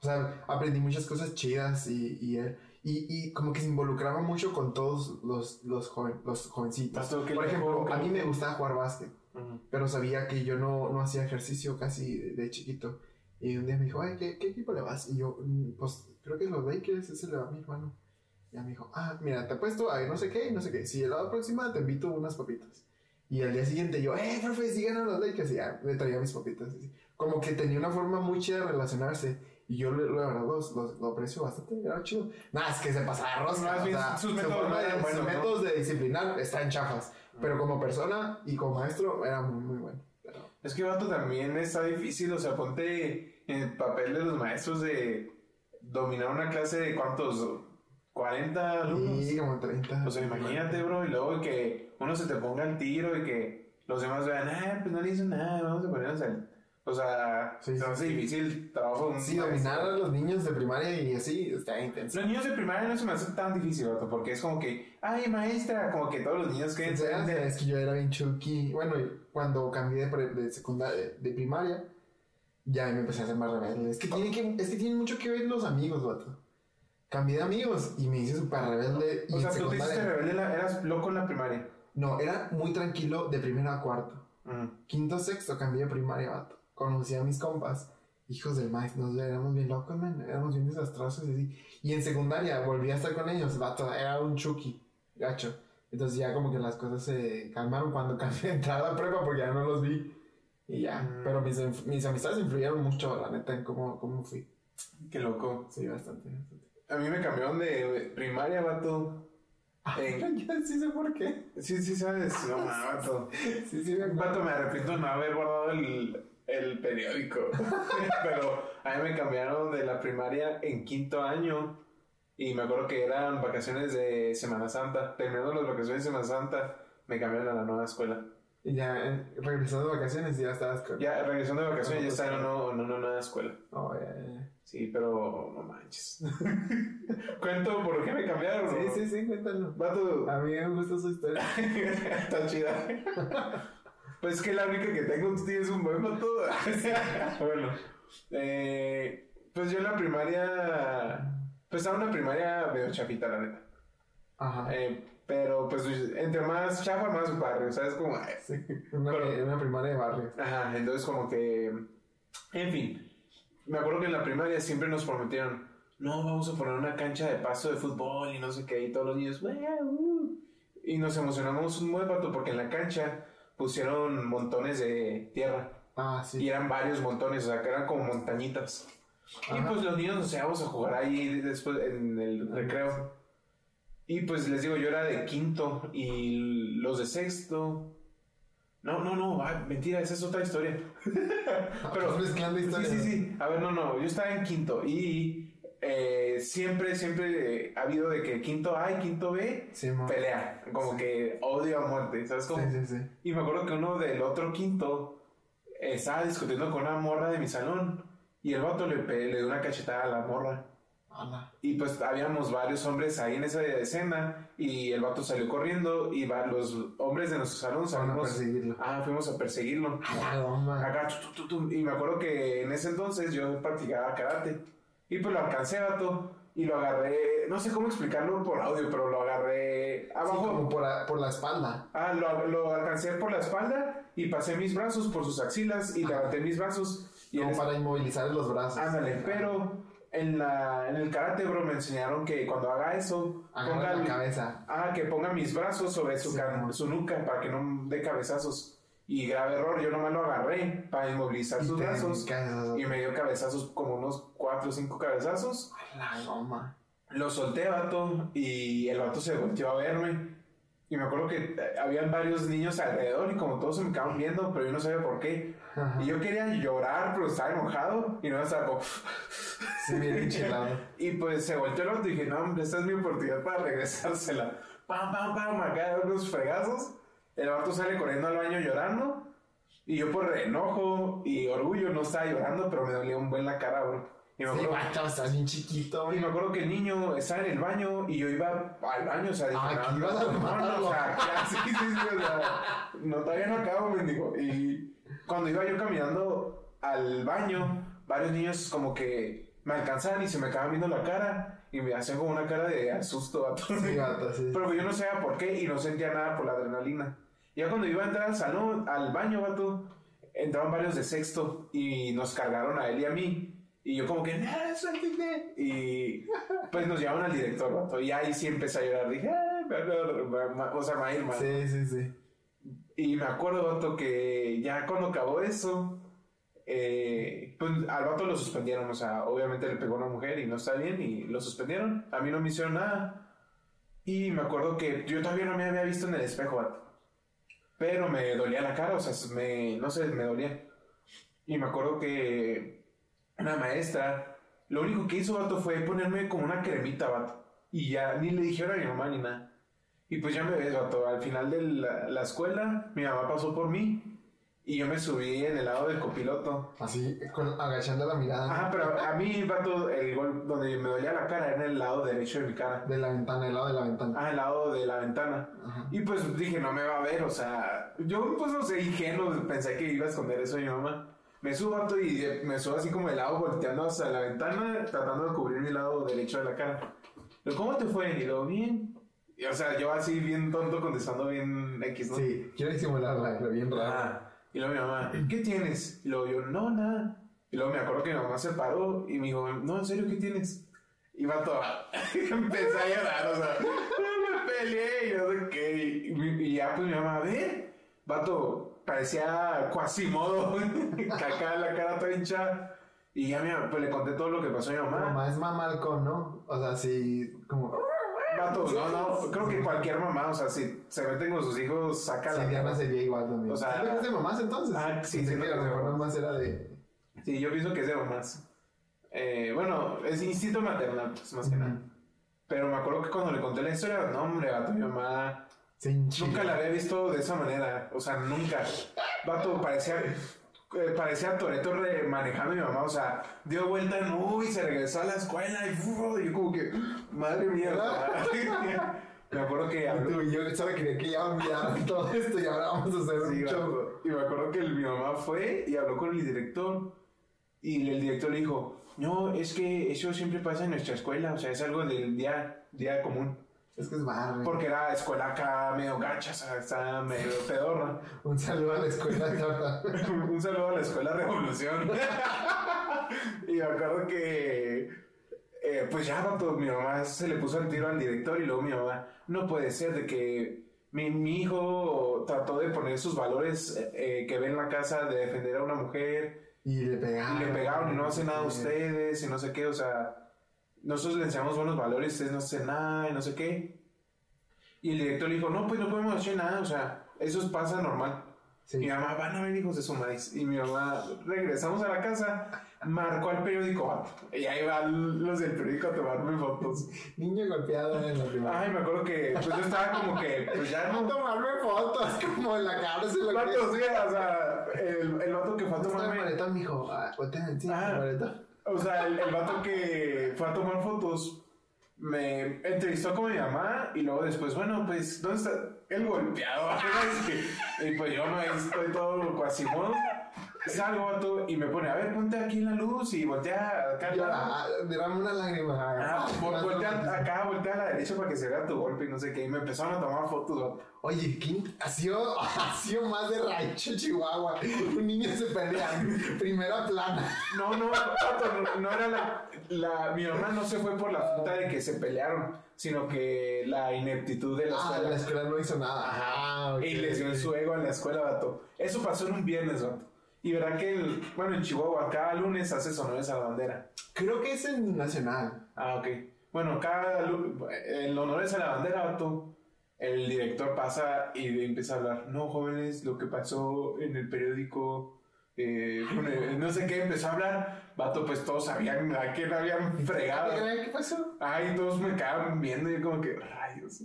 o sea, aprendí muchas cosas chidas y, y él, y, y como que se involucraba mucho con todos los, los, joven, los jovencitos.
Pastor, ¿qué
Por ejemplo, a mí me gustaba jugar básquet, Pero sabía que yo no, no hacía ejercicio casi de, de chiquito. Y un día me dijo, ay, ¿qué, ¿qué equipo le vas? Y yo, "Mm, pues creo que los Lakers, ese le va a mi hermano. Y me dijo, ah, mira, te apuesto a no sé qué no sé qué. Si la próxima te invito unas papitas. Y al día siguiente yo, eh, profe, sí ganan los Lakers. Y ya me traía mis papitas. así. Como que tenía una forma muy chida de relacionarse. Y yo, la verdad, los, los- lo aprecio bastante. Era chido. Nada, es que se pasaba rosca.
Más
o sea,
sus
su
métodos
forma
no
de-
buenos,
sus
¿no?
métodos de disciplinar están chafas. Pero como persona y como maestro era muy, muy bueno. Pero-
Es que, vato, también está difícil, o sea, ponte en el papel de los maestros de dominar una clase de cuántos, 40 alumnos.
Sí, como 30.
O sea, imagínate, bro, y luego que uno se te ponga al tiro y que los demás vean, ah, pues no le hizo nada, vamos a ponernos al... O sea,
Sí,
se
sí,
hace
sí.
difícil trabajo. de un
Sí, dominar a los niños de primaria y así está intenso.
Los niños de primaria no se me hace tan difícil, vato, porque es como que, ay, maestra, como que todos los niños que
O sea, es que yo era bien chucky. Bueno, cuando cambié de, de secundaria, de, de primaria, ya me empecé a hacer más rebelde. Es que, tiene que, es que tiene mucho que ver los amigos, vato. Cambié de amigos y me hice súper rebelde. Y
O sea, tú te hiciste rebelde, la- eras loco en la primaria.
No, era muy tranquilo de primero a cuarto.
Mm.
Quinto, sexto, cambié de primaria, vato. Conocí a mis compas, hijos del maíz, nos éramos bien locos, man. Éramos bien desastrosos y así. Y en secundaria volví a estar con ellos, vato. Era un chucky, gacho. Entonces ya como que las cosas se calmaron cuando cambié de entrar a la prepa porque ya no los vi. Y ya.
Mm.
Pero mis, amistades influyeron mucho, la neta, en cómo, cómo fui.
Qué loco.
Sí, bastante, bastante.
A mí me cambiaron de primaria, vato. En-
ya sí sé por qué.
Sí, sí, sabes. No, vato.
Sí, sí, me.
Vato, me arrepiento de no haber guardado el, el periódico. Pero a mí me cambiaron de la primaria en quinto año. Y me acuerdo que eran vacaciones de Semana Santa. Terminando las vacaciones de Semana Santa, me cambiaron a la nueva escuela.
Y ya eh, regresando de vacaciones ya estabas con...
Ya regresando de vacaciones ya estaba en una, en una nueva escuela.
Oh, ya, ya, ya.
Sí, pero no manches. ¿Cuento por qué me cambiaron?
Sí, sí, sí, cuéntalo.
Vato,
A mí me gusta su historia.
está chida. Pues es que la única que tengo, tú tienes un buen vato. bueno, eh, pues yo en la primaria, pues en una primaria medio chafita, la neta.
Ajá.
Eh, pero pues entre más chafa, más barrio, ¿sabes? Como,
Sí, una,
Pero-
una primaria de barrio.
Ajá, entonces como que, en fin, me acuerdo que en la primaria siempre nos prometieron, no, vamos a poner una cancha de paso de fútbol y no sé qué, y todos los niños, "Wow, uh". y nos emocionamos un buen rato porque en la cancha pusieron montones de tierra
Ah,
y
sí.
eran varios montones, o sea, que eran como montañitas. Y
Ajá.
pues los niños nos íbamos a jugar ahí después en el recreo. Y pues les digo, yo era de quinto y los de sexto. No, no, no, ah, mentira, esa es otra historia. Pero
Estás mezclando
sí,
historias.
sí, sí. A ver, no, no, yo estaba en quinto y eh, siempre, siempre eh, ha habido de que quinto A y quinto B
Sí,
pelea, como que odio a muerte, ¿sabes cómo?
Sí.
Y me acuerdo que uno del otro quinto eh, estaba discutiendo con una morra de mi salón y el vato le, le dio una cachetada a la morra. Y pues habíamos varios hombres ahí en esa escena y el vato salió corriendo y va- los hombres de nuestro salón
Van a
salimos,
perseguirlo.
ah, fuimos a perseguirlo. Acá, tu, tu, tu. y me acuerdo que en ese entonces yo practicaba karate y pues lo alcancé, vato, y lo agarré, no sé cómo explicarlo por audio, pero lo agarré
Sí,
abajo.
como por, a- por la espalda.
Ah, lo, lo alcancé por la espalda y pasé mis brazos por sus axilas y levanté mis brazos. Y
Como
él-
para inmovilizar los brazos.
Ándale, pero en, la, en el karate, bro, me enseñaron que cuando haga eso,
Agarra
ponga,
la cabeza.
ah, que ponga mis brazos sobre su,
Sí,
ca-
amor.
su nuca para que no dé cabezazos. Y grave error, yo nomás lo agarré para inmovilizar
Y
sus brazos. Y me dio cabezazos, como unos 4 o 5 cabezazos.
a la goma.
Lo solté, vato, y el vato se volteó a verme. Y me acuerdo que eh, habían varios niños alrededor y como todos se me quedaban viendo, pero yo no sabía por qué.
Ajá.
Y yo quería llorar, pero estaba enojado y no estaba como...
Sí, bien enchilado.
Y pues se volteó el vato y dije, no, hombre, esta es mi oportunidad para regresársela. Pam, pam, pam, acá unos fregazos. El vato sale corriendo al baño llorando. Y yo por enojo y orgullo no estaba llorando, pero me dolía un buen la cara, bro. Y me
Sí,
acuerdo,
vato, estás bien chiquito,
y me acuerdo que el niño estaba en el baño y yo iba al baño, o sea, dije,
Ah,
no,
ibas a matarlo.
o sea, sí, sí, sí, o sea, no, todavía no acabo, mendigo. Y cuando iba yo caminando al baño, varios niños como que me alcanzaban y se me acaban viendo la cara y me hacían como una cara de asusto, vato.
Sí, vato, sí.
Pero yo no sabía por qué y no sentía nada por la adrenalina. Ya cuando iba a entrar al salón, al baño, vato, entraron varios de sexto y nos cargaron a él y a mí. Y yo como que, ¡ah, suélteme! Y pues nos llevaron al director, vato. Y ahí sí empecé a llorar. Dije, ¡ah, o sea, me va a ir mal.
Sí, sí, sí.
Y me acuerdo, vato, que ya cuando acabó eso, eh, pues al vato lo suspendieron. O sea, obviamente le pegó a una mujer y no está bien y lo suspendieron. A mí no me hicieron nada. Y me acuerdo que yo todavía no me había visto en el espejo, vato. Pero me dolía la cara, o sea, me, no sé, me dolía. Y me acuerdo que una maestra, lo único que hizo, vato, fue ponerme como una cremita, vato. Y ya ni le dijeron a mi mamá ni nada. Y pues ya me ves, vato, al final de la, la escuela, mi mamá pasó por mí y yo me subí en el lado del copiloto.
Así, con, agachando la mirada.
Ajá, pero a mí, vato, el gol donde me dolía la cara era en el lado derecho de mi cara.
De la ventana, el lado de la ventana.
Ah, al lado de la ventana.
Ajá.
Y pues dije, no me va a ver, o sea, yo pues no sé, ingenuo, pensé que iba a esconder eso de mi mamá. Me subo, vato, y eh, me subo así como de lado, volteando hacia la ventana, tratando de cubrir mi lado derecho de la cara. Pero, ¿cómo te fue? Y luego, bien. Y, o sea, yo así bien tonto contestando bien X, ¿no?
Sí, quiero disimularla, pero bien raro.
Ah, y luego mi mamá, ¿qué tienes? Y luego yo, no, nada. Y luego me acuerdo que mi mamá se paró y me dijo, no, en serio, ¿qué tienes? Y va todo, empecé a llorar, o sea, me peleé y no sé qué. Y- y ya pues mi mamá, a ver, vato, parecía Quasimodo, acá la cara toda hinchada. Y ya mi mamá, pues le conté todo lo que pasó a mi mamá.
mamá es mamalcón, ¿no? O sea, sí, como...
Vato, no, no, creo que cualquier mamá, o sea, si se meten con sus hijos, saca
Sí,
la
Diana sería igual también.
O sea-
¿Siento que es de mamás entonces?
Ah, sí, siento
que a lo mejor
mamás.
era de...
Sí, yo pienso que es de mamás. Eh, bueno, es instinto maternal, pues, más que nada. Pero me acuerdo que cuando le conté la historia, no, hombre, vato, mi mamá
Se.
Nunca la había visto de esa manera. O sea, nunca. Vato, parecía. eh, Parecía Toreto manejando a mi mamá, o sea, dio vuelta en U y se regresó a la escuela y, ¡fu! y yo como que, madre mía, me acuerdo que habló-
y yo solo quería que ya olvidaran todo esto y ahora vamos a hacer
Sí,
un show.
Y me acuerdo que el- mi mamá fue y habló con el director. Y el director le dijo: No, es que eso siempre pasa en nuestra escuela. O sea, es algo del día, día común.
Es que es barrio.
Porque era escuela acá medio gacha, o sea, está medio pedorra.
Un saludo a la escuela.
Un saludo a la escuela Revolución. y me acuerdo que. eh, pues ya, vato, mi mamá se le puso el tiro al director y luego mi mamá, no puede ser de que mi, mi hijo trató de poner sus valores eh, que ve en la casa de defender a una mujer
Y le
y
pegaron.
le pegaron y no hacen nada ustedes y no sé qué, o sea, nosotros le enseñamos buenos valores, ustedes no hacen nada y no sé qué. Y el director le dijo, no, pues no podemos hacer nada, o sea, eso pasa normal.
Sí.
Mi mamá, van a ver hijos de su maíz. Y mi mamá, regresamos a la casa, marcó al periódico. Y ahí van los del periódico a tomarme fotos.
Niño golpeado en la primaria.
Ay, me acuerdo que, pues yo estaba como que, pues ya
No tomarme fotos como en la cárcel.
Vato, sí, o sea, el, el vato que fue a tomarme.
maleta, mijo. Ah, voltea encima,
Ah.
maleta.
O sea, el, el vato que fue a tomar fotos me entrevistó con mi mamá y luego después, bueno, pues, ¿dónde está el golpeado? y pues yo no estoy todo casi modo. Salgo, vato, y me pone, a ver, ponte aquí en la luz y voltea acá. lado.
Ah, derrama una lágrima.
Ah, vol- voltea
fotos.
acá, voltea a la derecha para que se vea tu golpe y no sé qué. Y me empezaron a tomar fotos, vato.
Oye, ¿quién ha sido, ha sido más de rancho Chihuahua? Un niño se pelea. Primera plana.
No, no, vato, no, no era la, la- Mi mamá no se fue por la puta de que se pelearon, sino que la ineptitud de la
Ah,
escuela.
la escuela no hizo nada.
Ajá.
Ah,
Y les dio
ok.
su ego a la escuela, vato. Eso pasó en un viernes, vato. Y verá que, el, bueno, en Chihuahua, cada lunes hace honores a la bandera.
Creo que es en Nacional.
Ah, ok. Bueno, cada lu- en honores a la bandera, vato, el director pasa y empieza a hablar. No, jóvenes, lo que pasó en el periódico, eh, el- no sé qué, empezó a hablar. Vato, pues todos sabían a quién habían fregado.
¿Qué pasó?
Ay, todos me quedaban viendo y yo como que, rayos.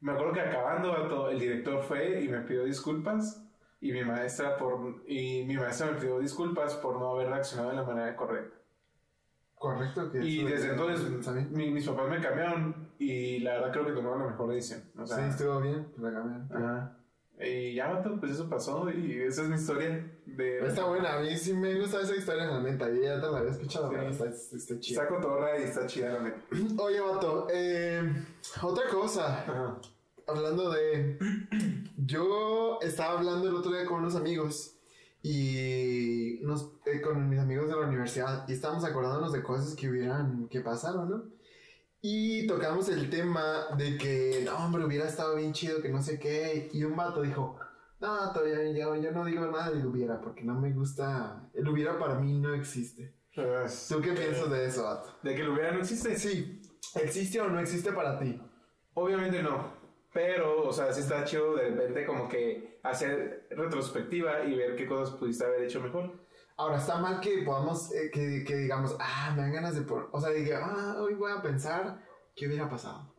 Me acuerdo que acabando, vato, el director fue y me pidió disculpas. Y mi maestra por y mi maestra me pidió disculpas por no haber reaccionado de la manera correcta.
Correcto. Que
Y desde entonces mi- mis papás me cambiaron y la verdad creo que tomaron la mejor decisión. O sea,
sí, estuvo bien. La cambiaron.
ajá. Y ya, vato, pues eso pasó y esa es mi historia de...
Está buena, a mí sí me gusta esa historia, la neta. Yo ya te la había escuchado,
Sí.
pero está, está chida.
Saco torra y está chida, neta.
Oye, vato, eh, otra cosa.
Ajá.
Hablando de. Yo estaba hablando el otro día con unos amigos y nos, eh, con mis amigos de la universidad y estábamos acordándonos de cosas que hubieran, que pasaron, ¿no? Y tocamos el tema de que, no, hombre, hubiera estado bien chido, que no sé qué. Y un vato dijo, no, todavía yo, yo no digo nada del hubiera, porque no me gusta. El hubiera para mí no existe. ¿Tú qué piensas de eso, vato?
¿De que el hubiera no existe?
Sí, ¿existe o no existe para ti?
Obviamente no. Pero, o sea, sí está chido de repente como que hacer retrospectiva y ver qué cosas pudiste haber hecho mejor.
Ahora, está mal que podamos, eh, que, que digamos, ah, me dan ganas de por... O sea, diga, ah, hoy voy a pensar qué hubiera pasado.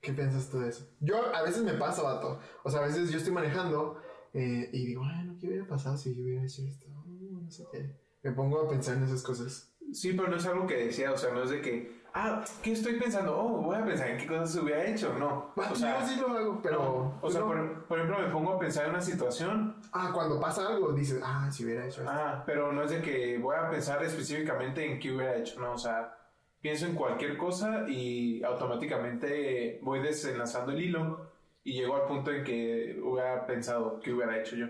¿Qué piensas tú de eso? Yo, a veces me pasa, vato. O sea, a veces yo estoy manejando eh, y digo, bueno, ¿qué hubiera pasado si yo hubiera hecho esto? Uh, no sé qué. Me pongo a pensar en esas cosas.
Sí, pero no es algo que decía, o sea, no es de que, ah, ¿qué estoy pensando? Oh, voy a pensar en qué cosas se hubiera hecho. No. O sea,
yo sí lo hago, pero...
no. O sea,
no.
por, por ejemplo, me pongo a pensar en una situación,
Ah, cuando pasa algo, dices, ah, si hubiera hecho esto.
ah, pero no es de que voy a pensar específicamente en qué hubiera hecho, no, o sea, pienso en cualquier cosa y automáticamente voy desenlazando el hilo y llego al punto en que hubiera pensado qué hubiera hecho yo.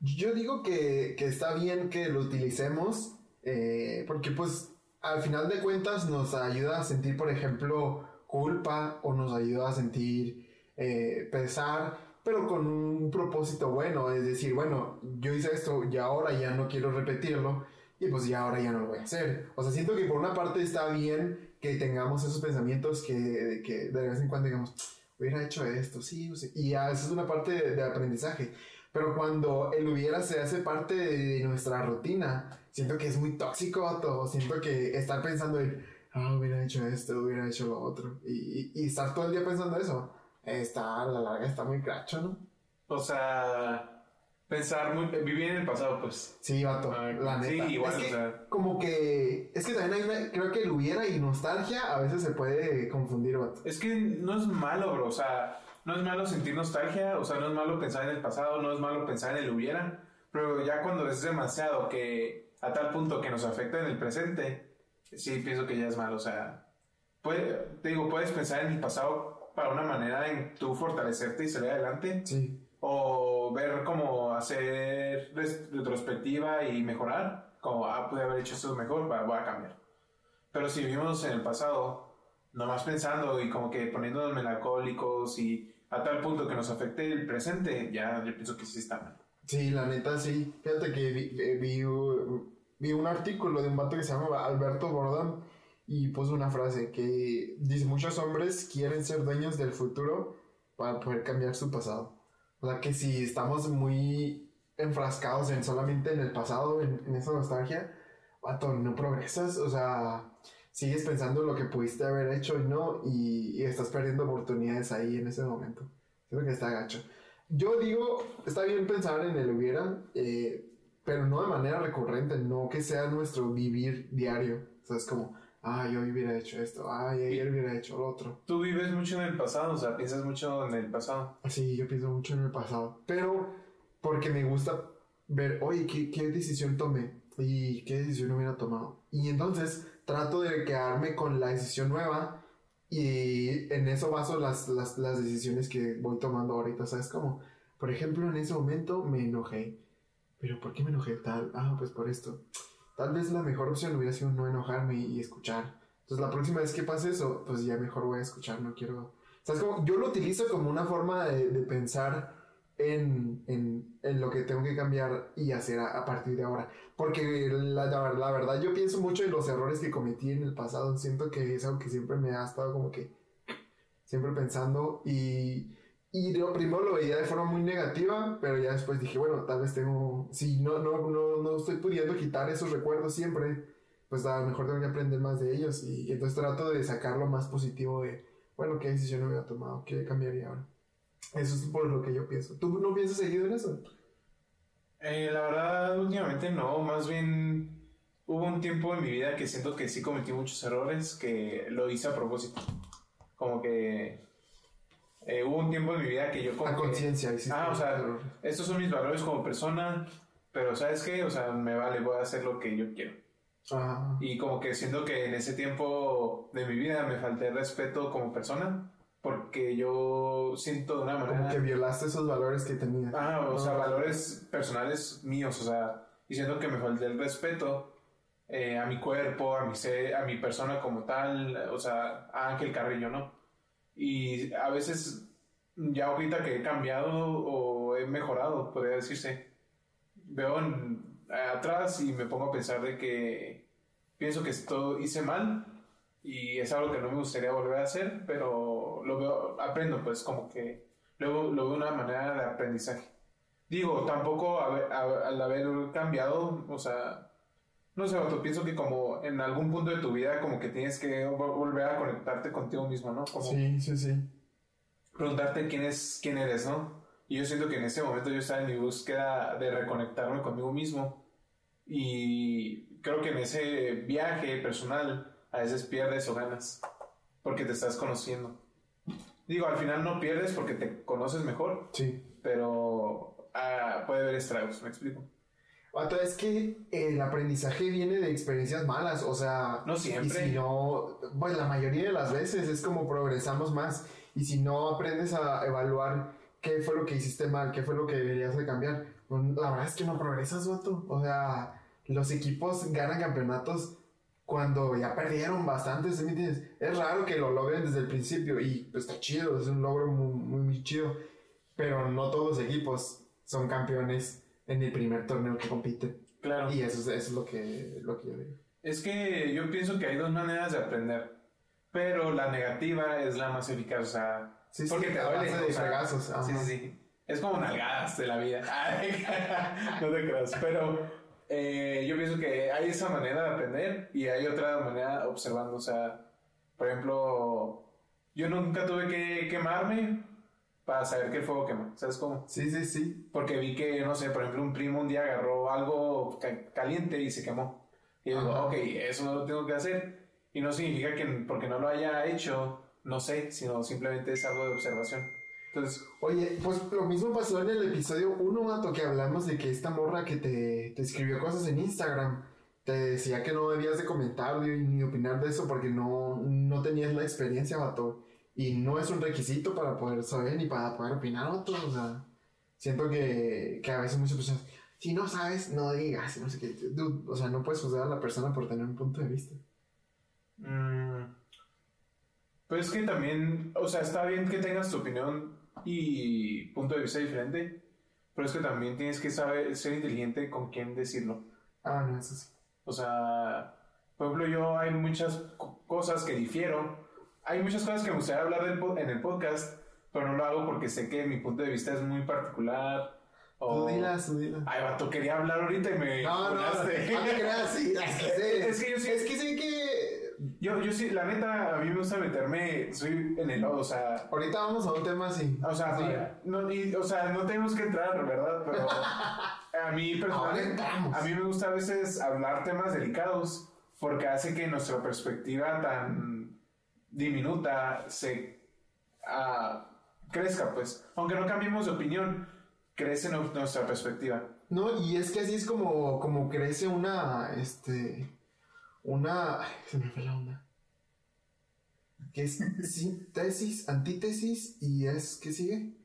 Yo digo que, que está bien que lo utilicemos eh, porque pues al final de cuentas nos ayuda a sentir, por ejemplo, culpa o nos ayuda a sentir eh, pesar, pero con un propósito bueno, es decir, bueno, yo hice esto y ahora ya no quiero repetirlo y pues ya ahora ya no lo voy a hacer. O sea, siento que por una parte está bien que tengamos esos pensamientos que, que de vez en cuando digamos, hubiera hecho esto, sí, sí", y ya, esa es una parte de, de aprendizaje. Pero cuando el hubiera se hace parte de nuestra rutina, siento que es muy tóxico todo. Siento que estar pensando en, ah, hubiera hecho esto, hubiera hecho lo otro. Y, y- y estar todo el día pensando eso, está, a la larga está muy cracho, ¿no?
O sea, pensar muy, vivir en el pasado, pues.
Sí, vato,
Ah,
la
sí,
neta.
igual,
es que,
o sea.
como que, es que también hay una, creo que el hubiera y nostalgia a veces se puede confundir, vato.
Es que no es malo, bro. O sea, no es malo sentir nostalgia, o sea, no es malo pensar en el pasado, no es malo pensar en el hubiera. Pero ya cuando es demasiado que a tal punto que nos afecta en el presente, sí pienso que ya es malo. O sea, puede, te digo, puedes pensar en el pasado para una manera en tú fortalecerte y salir adelante.
Sí.
O ver cómo hacer retrospectiva y mejorar. Como, ah, pude haber hecho esto mejor, va- voy a cambiar. Pero si vivimos en el pasado, nomás pensando y como que poniéndonos melancólicos y a tal punto que nos afecte el presente, ya yo pienso que sí está mal.
Sí, la neta sí. Fíjate que vi, eh, vi, uh, vi un artículo de un vato que se llama Alberto Bordón y puso una frase que dice, muchos hombres quieren ser dueños del futuro para poder cambiar su pasado. O sea que si estamos muy enfrascados en solamente en el pasado, en, en esa nostalgia, vato, no progresas. O sea, sigues pensando en lo que pudiste haber hecho y no, y, y estás perdiendo oportunidades ahí en ese momento. Creo que está gacho. Yo digo, está bien pensar en el hubiera, eh, pero no de manera recurrente, no que sea nuestro vivir diario. O sea, es como, ay, hoy hubiera hecho esto, ay, ayer hubiera hecho lo otro.
Tú vives mucho en el pasado, o sea, piensas mucho en el pasado.
Sí, yo pienso mucho en el pasado, pero porque me gusta ver, oye, ¿qué, qué decisión tomé? ¿Y qué decisión hubiera tomado? Y entonces trato de quedarme con la decisión nueva y en eso baso las, las, las decisiones que voy tomando ahorita, ¿sabes? Como, por ejemplo, en ese momento me enojé. ¿Pero por qué me enojé tal? Ah, pues por esto. Tal vez la mejor opción hubiera sido no enojarme y escuchar. Entonces la próxima vez que pase eso, pues ya mejor voy a escuchar, no quiero... ¿Sabes? Como, yo lo utilizo como una forma de, de pensar en, en, en lo que tengo que cambiar y hacer a, a partir de ahora. Porque la, la, la verdad yo pienso mucho en los errores que cometí en el pasado. Siento que es algo que siempre me ha estado como que siempre pensando y, y yo primero lo veía de forma muy negativa, pero ya después dije, bueno, tal vez tengo, si no, no, no, no estoy pudiendo quitar esos recuerdos siempre, pues a lo mejor tengo que aprender más de ellos y, entonces trato de sacar lo más positivo de, bueno, qué decisión hubiera tomado, qué cambiaría ahora. Eso es por lo que yo pienso. ¿Tú no piensas seguido en eso?
Eh, la verdad, últimamente no, más bien hubo un tiempo en mi vida que siento que sí cometí muchos errores, que lo hice a propósito. Como que eh, hubo un tiempo en mi vida que yo como
A conciencia.
Ah, o sea,
errores.
estos son mis valores como persona, pero ¿sabes qué? O sea, me vale, voy a hacer lo que yo quiero.
Ah,
Y como que siento que en ese tiempo de mi vida me falté respeto como persona, porque yo siento de una manera...
como que violaste esos valores que tenías.
Ah, o sea,
No.
valores personales míos, o sea, y siento que me falté el respeto eh, a mi cuerpo, a mi ser, a mi persona como tal, o sea, a Ángel Carrillo, ¿no? Y a veces, ya ahorita que he cambiado o he mejorado, podría decirse, veo en- atrás y me pongo a pensar de que pienso que esto hice mal y es algo que no me gustaría volver a hacer, pero lo veo, aprendo pues como que luego lo veo una manera de aprendizaje. Digo, tampoco al haber cambiado, o sea, no sé, Otto, pienso que como en algún punto de tu vida como que tienes que vol- volver a conectarte contigo mismo, ¿no? Como
Sí, sí, sí.
preguntarte quién es, quién eres, ¿no? Y yo siento que en ese momento yo estaba en mi búsqueda de reconectarme conmigo mismo y creo que en ese viaje personal a veces pierdes o ganas porque te estás conociendo. Digo, al final no pierdes porque te conoces mejor,
Sí.
pero ah, puede haber estragos, ¿me explico?
Vato, es que el aprendizaje viene de experiencias malas, o sea...
No siempre.
Y si no, pues la mayoría de las veces es como progresamos más. Y si no aprendes a evaluar qué fue lo que hiciste mal, qué fue lo que deberías de cambiar, pues, la verdad es que no progresas, vato. O sea, los equipos ganan campeonatos cuando ya perdieron bastante, ¿sí me entiendes? Es raro que lo logren desde el principio y pues está chido, es un logro muy, muy, muy chido. Pero no todos los equipos son campeones en el primer torneo que compiten.
Claro.
Y eso es, eso es lo, que, lo que yo digo.
Es que yo pienso que hay dos maneras de aprender, pero la negativa es la más eficaz, o sea,
Sí, sí,
porque te duele.
de
o sea,
ajá.
Sí, sí, sí. Es como nalgadas de la vida. No te creas. Pero eh, yo pienso que hay esa manera de aprender y hay otra manera observando. O sea, por ejemplo, yo nunca tuve que quemarme para saber que el fuego quema. ¿Sabes cómo?
Sí, sí, sí.
Porque vi que, no sé, por ejemplo, un primo un día agarró algo ca- caliente y se quemó. Y yo digo, ok, eso no lo tengo que hacer. Y no significa que porque no lo haya hecho, no sé, sino simplemente es algo de observación. Entonces,
Oye, pues lo mismo pasó en el episodio 1, vato, que hablamos de que esta morra que te, te escribió cosas en Instagram te decía que no debías de comentar ni ni opinar de eso porque no, no tenías la experiencia, vato. Y no es un requisito para poder saber ni para poder opinar, vato. O sea, siento que, que a veces muchas personas, si no sabes, no digas, no sé qué. Dude, o sea, no puedes juzgar a la persona por tener un punto de vista.
mm, pues es que también, o sea, está bien que tengas tu opinión y punto de vista diferente, pero es que también tienes que saber ser inteligente con quién decirlo.
Ah, no, eso sí.
O sea, por ejemplo, yo hay muchas co- cosas que difiero. Hay muchas cosas que me gustaría hablar en el podcast, pero no lo hago porque sé que mi punto de vista es muy particular. O...
Tú dilas, tú dilas.
Ay, vato, quería hablar ahorita y me
No, no, no, no creas, sí, es que
yo sí-
Es que sé que
Yo, yo sí, la neta, a mí me gusta meterme, soy en el lodo, o sea...
Ahorita vamos a un tema así.
O sea, sí, no, y- o sea, no tenemos que entrar, ¿verdad? Pero a mí personalmente, a mí me gusta a veces hablar temas delicados porque hace que nuestra perspectiva tan diminuta se ah, crezca, pues. Aunque no cambiemos de opinión, crece nu- nuestra perspectiva.
No, y es que así es como, como crece una, este, una, se me fue la onda. Que es síntesis, antítesis y es, ¿qué sigue?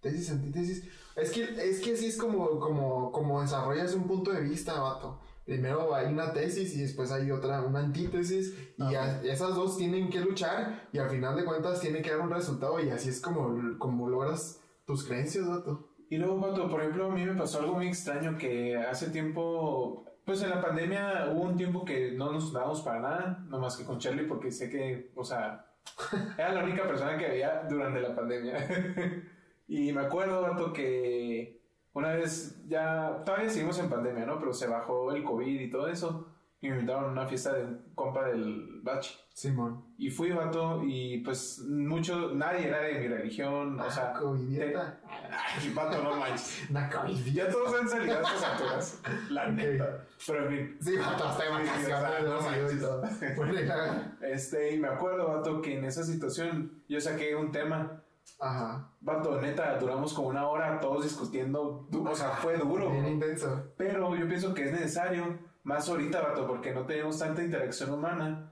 Tesis, antítesis. Es que, es que así es como, como, como desarrollas un punto de vista, vato. Primero hay una tesis y después hay otra, una antítesis y a- esas dos tienen que luchar y al final de cuentas tiene que dar un resultado y así es como, como logras tus creencias, vato.
Y luego, Pato, por ejemplo, a mí me pasó algo muy extraño que hace tiempo, pues en la pandemia hubo un tiempo que no nos dábamos para nada, no más que con Charlie, porque sé que, o sea, era la única persona que había durante la pandemia. y me acuerdo, Pato, que una vez ya, todavía seguimos en pandemia, ¿no? Pero se bajó el COVID y todo eso, y me invitaron a una fiesta de un compa del Bachi.
Simón.
Y fui, vato, y pues mucho, nadie era de mi religión, o sea...
Covidiota.
Ay, vato, no manches.
Una covidiota.
Ya todos han salido a estas alturas. La neta. Pero en fin.
Sí, vato, hasta de vacaciones,
no manches. Este, y me acuerdo, vato, que en esa situación yo saqué un tema.
Ajá.
Vato, neta, duramos como una hora todos discutiendo. O sea, fue duro.
Bien intenso.
Pero yo pienso que es necesario, más ahorita, vato, porque no tenemos tanta interacción humana.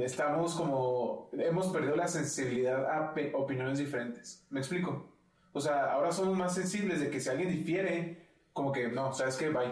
Estamos como. Hemos perdido la sensibilidad a opiniones diferentes. ¿Me explico? O sea, ahora somos más sensibles de que si alguien difiere, como que no, ¿sabes qué? Bye.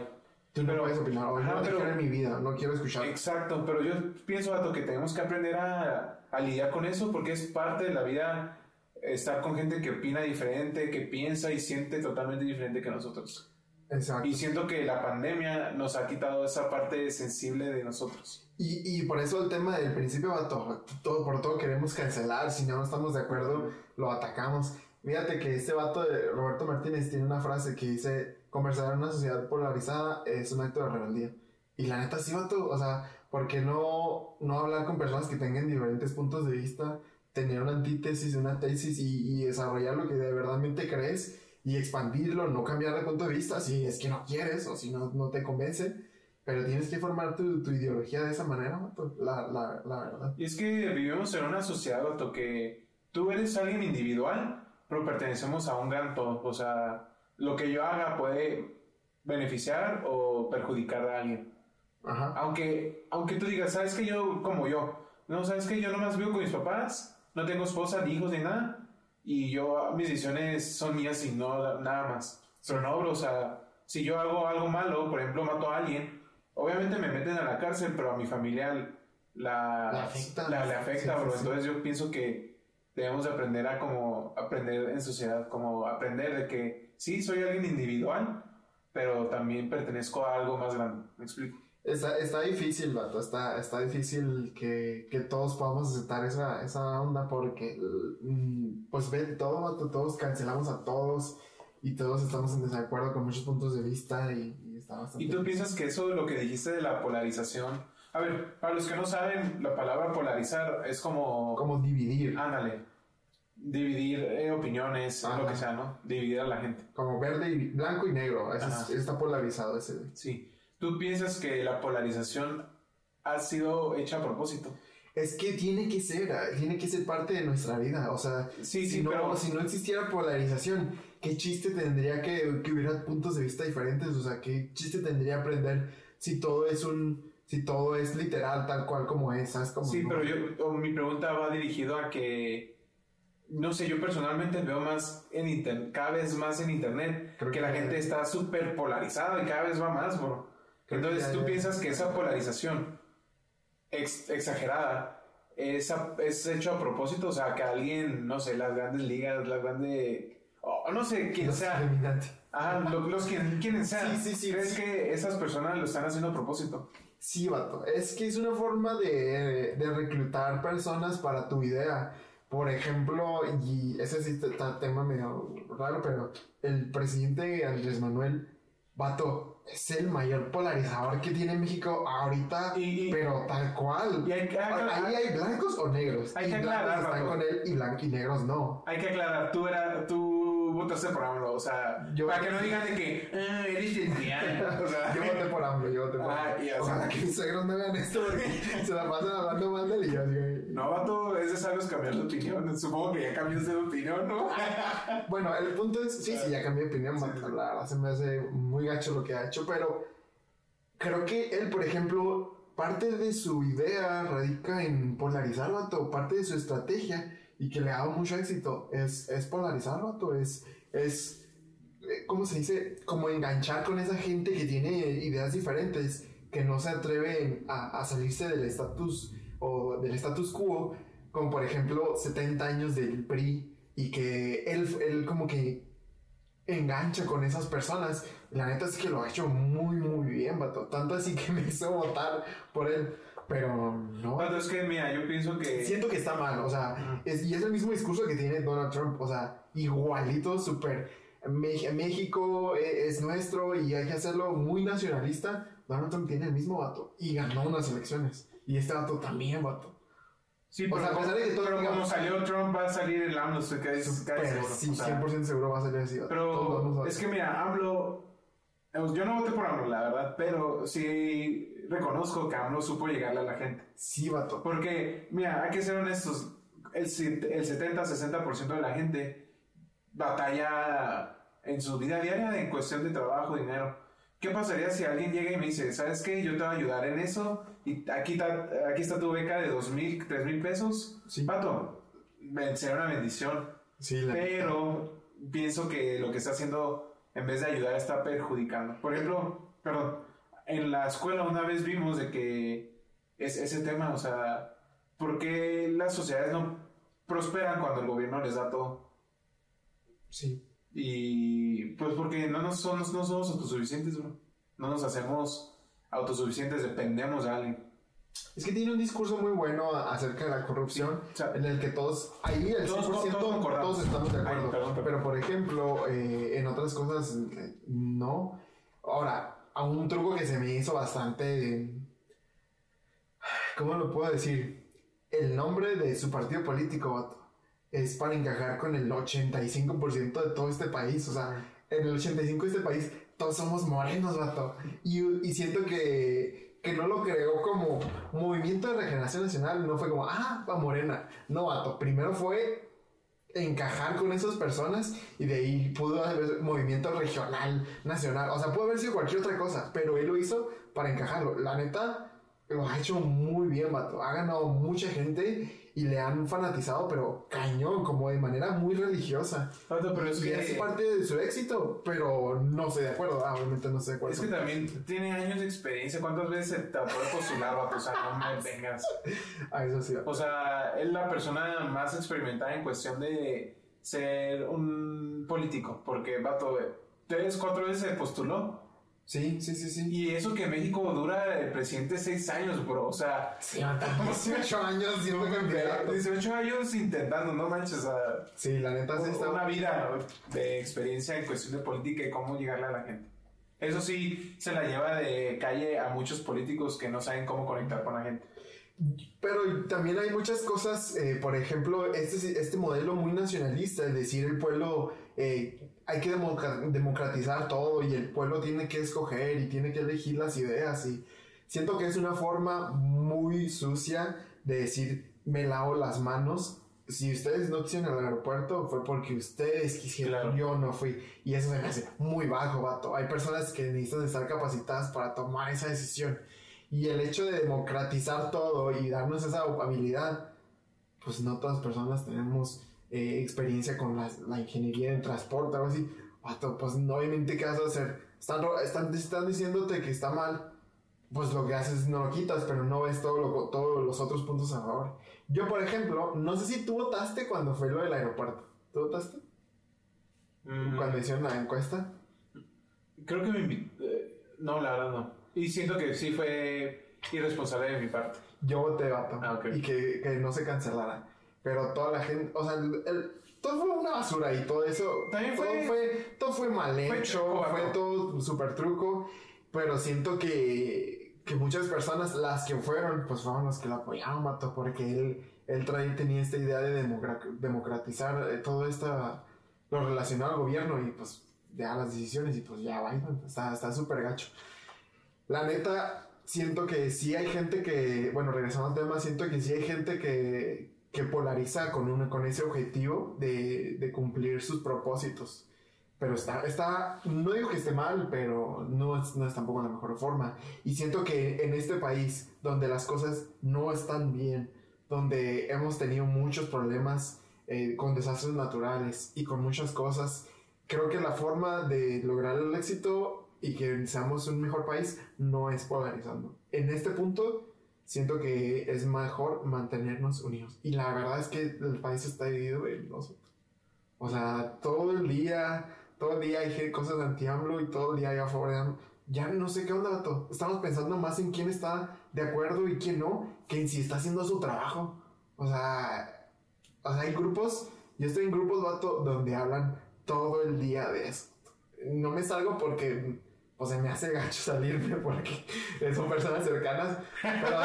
Tú no
Pero-
puedes opinar. Hoy
Ajá,
no te
pero-
quiero en mi vida. No quiero escuchar.
Exacto, pero yo pienso, Vato, que tenemos que aprender a, a lidiar con eso porque es parte de la vida estar con gente que opina diferente, que piensa y siente totalmente diferente que nosotros.
Exacto.
Y siento que la pandemia nos ha quitado esa parte sensible de nosotros.
Y, y por eso el tema del principio, vato, todo, por todo queremos cancelar, si no estamos de acuerdo, lo atacamos. Fíjate que este vato de Roberto Martínez tiene una frase que dice, conversar en una sociedad polarizada es un acto de rebeldía. Y la neta sí, vato, o sea, ¿por qué no, no hablar con personas que tengan diferentes puntos de vista, tener una antítesis, una tesis y, y desarrollar lo que de verdadmente crees y expandirlo, no cambiar de punto de vista si es que no quieres o si no, no te convence? Pero tienes que formar tu, tu ideología de esa manera, vato, la, la, la verdad.
Y es que vivimos en una sociedad, Vato, que tú eres alguien individual, pero pertenecemos a un gran todo. O sea, lo que yo haga puede beneficiar o perjudicar a alguien.
Ajá.
Aunque, aunque tú digas, ¿sabes que yo, como yo? No, ¿sabes que yo nomás vivo con mis papás? No tengo esposa, ni hijos, ni nada. Y yo, mis decisiones son mías y no nada más. Pero no, bro, o sea, si yo hago algo malo, por ejemplo, mato a alguien, obviamente me meten a la cárcel, pero a mi familia la,
afecta.
la- le afecta,
Sí, sí,
bro.
sí.
Entonces yo pienso que debemos de aprender a como, aprender en sociedad, como aprender de que sí, soy alguien individual, pero también pertenezco a algo más grande. ¿Me explico?
Está, está difícil, vato, está, está difícil que, que todos podamos aceptar esa, esa onda porque, mm, pues ve todo, vato, todos cancelamos a todos y todos estamos en desacuerdo con muchos puntos de vista y, y está bastante...
¿Y tú piensas que eso, lo que dijiste de la polarización? A ver, para los que no saben, la palabra polarizar es como...
Como dividir.
Ándale. dividir eh, opiniones,
Ajá.
lo que sea, ¿no? Dividir a la gente.
Como verde y blanco y negro. Es- está polarizado ese.
Sí. ¿Tú piensas que la polarización ha sido hecha a propósito?
Es que tiene que ser, tiene que ser parte de nuestra vida. O sea,
Sí,
si,
sí,
no,
pero-
si no existiera polarización, ¿qué chiste tendría que, que hubiera puntos de vista diferentes? O sea, ¿qué chiste tendría aprender si todo es un, si todo es literal, tal cual como es? ¿Sabes? Como,
Sí,
no?
pero yo, o mi pregunta va dirigido a que, no sé, yo personalmente veo más en internet, cada vez más en internet,
Creo
que,
que-
la gente está súper polarizada y cada vez va más, bro. Entonces, ¿tú piensas que esa polarización ex- exagerada es, a- es hecho a propósito? O sea, que alguien, no sé, las grandes ligas, las grandes... o no sé, quién
Los
sea. Ajá, lo- los quien, quienes sean.
Sí, sí, sí,
¿Crees
sí.
que esas personas lo están haciendo a propósito?
Sí, vato. Es que es una forma de, de reclutar personas para tu idea. Por ejemplo, y ese sí está tema medio raro, pero el presidente Andrés Manuel, vato, es el mayor polarizador que tiene México ahorita,
Y- y-
pero tal cual.
Y hay que-
Ahí hay blancos o negros.
Hay
y
que
blancos
aclarar,
están con él y, blan- y negros no.
Hay que aclarar, tú, era, tú votaste por AMLO, o sea,
Yo-
para que no digan de que "Ah, eres lesbiana. O sea,
Yo voté por AMLO, yo voté por
Ah,
AMLO.
y así.
Ojalá que mis suegros no vean esto porque se la pasan hablando mal de él y yo así,
No, vato, es de sabios cambiar de opinión. Supongo que ya cambiaste de opinión, ¿no?
Bueno, el punto es, sí, sí, ya cambié de opinión,
sí.
la verdad se me hace muy gacho lo que ha hecho, pero creo que él, por ejemplo, parte de su idea radica en polarizar, vato, parte de su estrategia y que le ha dado mucho éxito es, es polarizar, vato, es, es, eh, ¿cómo se dice? Como enganchar con esa gente que tiene ideas diferentes, que no se atreven a, a salirse del estatus o del status quo, como por ejemplo 70 años del PRI y que él, él como que engancha con esas personas. La neta es que lo ha hecho muy, muy bien, vato. Tanto así que me hizo votar por él. Pero no.
Vato, es que, mira, yo pienso que...
Siento que está mal, o sea, es, y es el mismo discurso que tiene Donald Trump, o sea, igualito, súper. México eh, es nuestro y hay que hacerlo muy nacionalista. Donald Trump tiene el mismo vato y ganó unas elecciones. Y este vato también, vato.
Sí,
O
pero,
sea, a pesar de que todo
pero
digamos-
como salió Trump, va a salir el AMLO, estoy casi,
Pero
seguro.
sí,
o sea,
100% seguro va a salir así.
Pero es que mira, AMLO, eh, yo no voté por AMLO, la verdad, pero sí reconozco que AMLO supo llegarle a la gente.
Sí, vato.
Porque, mira, hay que ser honestos, el, el 70-60% de la gente batalla en su vida diaria en cuestión de trabajo, dinero. ¿Qué pasaría si alguien llega y me dice, ¿sabes qué? Yo te voy a ayudar en eso y aquí está, aquí está tu beca de dos mil, tres mil pesos?
Sí.
Pato, será una bendición.
Sí, la
Pero pienso que lo que está haciendo, en vez de ayudar, está perjudicando. Por ejemplo, perdón, en la escuela una vez vimos de que es ese tema, o sea, ¿por qué las sociedades no prosperan cuando el gobierno les da todo?
Sí.
Y pues porque no, nos somos, no somos autosuficientes, bro. No nos hacemos autosuficientes, dependemos de alguien.
Es que tiene un discurso muy bueno acerca de la corrupción,
O sea,
en el que todos, ahí el 100%
Todos-
todos,
todos
estamos de
Ay,
acuerdo.
perdón, perdón.
Pero por ejemplo, eh, en otras cosas, eh, no. Ahora, a un truco que se me hizo bastante... ¿Cómo lo puedo decir? El nombre de su partido político, vato, es para encajar con el 85% de todo este país. O sea, en el 85% de este país, todos somos morenos, vato. Y, y siento que, que no lo creó como movimiento de regeneración nacional, no fue como, ah, va morena. No, vato, primero fue encajar con esas personas y de ahí pudo haber movimiento regional, nacional, o sea, pudo haber sido cualquier otra cosa, pero él lo hizo para encajarlo. La neta, lo ha hecho muy bien, vato. Ha ganado mucha gente y le han fanatizado, pero cañón, como de manera muy religiosa.
Pero es
Y
que...
es parte de su éxito, pero no estoy de acuerdo. Ah, obviamente no estoy de acuerdo.
Es que también tiene años de experiencia. ¿Cuántas veces se trató de postular, vato? O sea, no me vengas.
Ah, eso sí.
O sea, es la persona más experimentada en cuestión de ser un político. Porque, vato, tres, cuatro veces se postuló.
Sí, sí, sí, sí.
Y eso que México dura el presidente seis años, bro. O sea,
Sí, vato, 18 años siendo candidato.
18 años intentando, no manches. O sea,
Sí, la neta sí está.
una vida de experiencia en cuestión de política y cómo llegarle a la gente. Eso sí, se la lleva de calle a muchos políticos que no saben cómo conectar con la gente.
Pero también hay muchas cosas, eh, por ejemplo, este, este modelo muy nacionalista, es decir, el pueblo eh, hay que democratizar todo y el pueblo tiene que escoger y tiene que elegir las ideas y siento que es una forma muy sucia de decir me lavo las manos. Si ustedes no quisieron el aeropuerto fue porque ustedes quisieron, yo no fui. Y eso se me hace muy bajo, vato. Hay personas que necesitan estar capacitadas para tomar esa decisión. Y el hecho de democratizar todo y darnos esa habilidad, pues no todas las personas tenemos eh, experiencia con la, la, ingeniería en transporte, algo así. pues obviamente, ¿qué vas a hacer? Están, están, están diciéndote que está mal, pues lo que haces no lo quitas, pero no ves todo lo, todos los otros puntos a favor. Yo, por ejemplo, no sé si tú votaste cuando fue lo del aeropuerto. ¿Tú votaste? Mm. Cuando hicieron la encuesta.
Creo que me eh, no, la verdad no. Y siento que sí fue irresponsable de mi parte.
Yo voté, vato. Ah, y que, que, no se cancelara. Pero toda la gente, o sea, el, todo fue una basura y todo eso. También fue. Todo fue, todo fue mal hecho, fue, todo súper truco. Pero siento que, que muchas personas, las que fueron, pues fueron los que lo apoyaron, vato, porque él, él traía, tenía esta idea de democratizar eh, todo esto, lo relacionado al gobierno y pues ya las decisiones y pues ya, va, está súper gacho. La neta, siento que sí hay gente que, bueno, regresando al tema, siento que sí hay gente que, que polariza con, una, con ese objetivo de, de, cumplir sus propósitos. Pero está, está, no digo que esté mal, pero no es, no es tampoco la mejor forma. Y siento que en este país, donde las cosas no están bien, donde hemos tenido muchos problemas eh, con desastres naturales y con muchas cosas, creo que la forma de lograr el éxito y que seamos un mejor país no es polarizando. En este punto siento que es mejor mantenernos unidos. Y la verdad es que el país está dividido en dos. O sea, todo el día, todo el día hay cosas de anti y todo el día hay a favor de AMLO. Ya no sé qué onda, vato. Estamos pensando más en quién está de acuerdo y quién no, que en si está haciendo su trabajo. O sea, o sea, hay grupos, yo estoy en grupos, vato, donde hablan todo el día de eso. No me salgo porque o sea, me hace gacho salirme porque son personas cercanas. Pero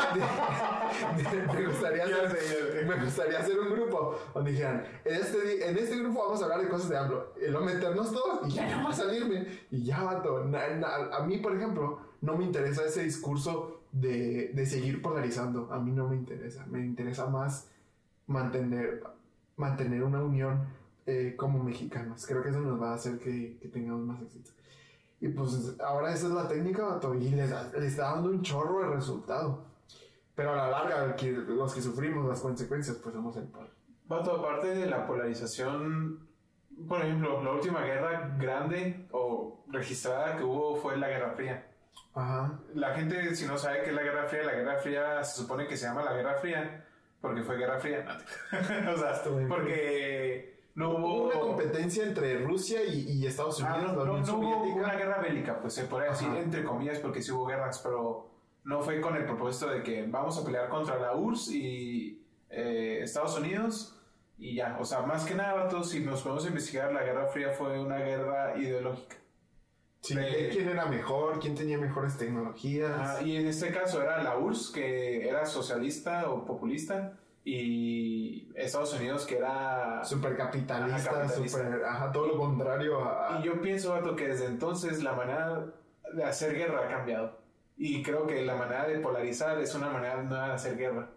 me, gustaría hacer, me gustaría hacer un grupo donde dijeran, en este, en este grupo vamos a hablar de cosas de AMLO. Y lo meternos todos y ya no va a salirme. Y ya, vato. a mí, por ejemplo, no me interesa ese discurso de, de seguir polarizando. A mí no me interesa. Me interesa más mantener, mantener una unión eh, como mexicanos. Creo que eso nos va a hacer que, que tengamos más éxito. Y pues ahora esa es la técnica, vato, y les, está dando un chorro de resultado. Pero a la larga, los que sufrimos las consecuencias, pues somos el pueblo.
Vato, aparte de la polarización, por ejemplo, la última guerra grande o registrada que hubo fue la Guerra Fría. Ajá. La gente, si no sabe qué es la Guerra Fría, la Guerra Fría se supone que se llama la Guerra Fría porque fue Guerra Fría. o sea, porque no hubo
una competencia entre Rusia y, Estados ah,
Unidos. no, no, hubo una guerra bélica, pues se podría decir entre comillas, porque sí hubo guerras, pero no fue con el propósito de que vamos a pelear contra la URSS y eh, Estados Unidos y ya. O sea, más que nada, todos, si nos podemos investigar, la Guerra Fría fue una guerra ideológica.
Sí, quién era mejor, quién tenía mejores tecnologías.
y en este caso era la URSS, que era socialista o populista y Estados Unidos que era
super capitalista, super, ajá, todo lo contrario
a... Y yo pienso, Vato, que desde entonces la manera de hacer guerra ha cambiado. Y creo que la manera de polarizar es una manera nueva de hacer guerra.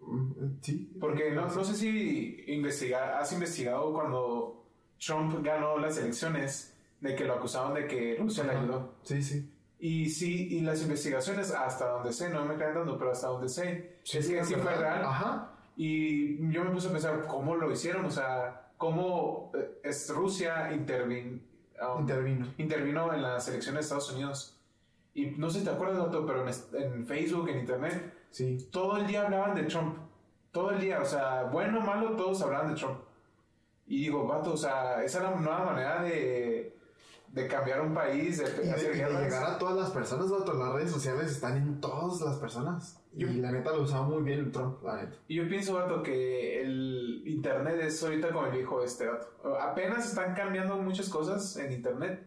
Mm, sí. Porque no, no sé si investiga, has investigado cuando Trump ganó las elecciones de que lo acusaban de que Rusia le ayudó.
Sí, sí.
Y sí, y las investigaciones, hasta donde sé, no me caen dando, pero hasta donde sé, es que sí fue real. Ajá. Y yo me puse a pensar cómo lo hicieron, o sea, cómo eh, es Rusia um,
intervino.
intervino en las elecciones de Estados Unidos. Y no sé si te acuerdas, Otto, pero en, Facebook, en Internet,
sí.
todo el día hablaban de Trump. Todo el día, o sea, bueno o malo, todos hablaban de Trump. Y digo, vato, o sea, esa era una nueva manera de, de cambiar un país, de,
de, llegar a todas las personas, vato. Las redes sociales están en todas las personas y la neta lo usaba muy bien Trump, la neta.
Y yo pienso, vato, que el internet es ahorita como el viejo este, vato. Apenas están cambiando muchas cosas en internet,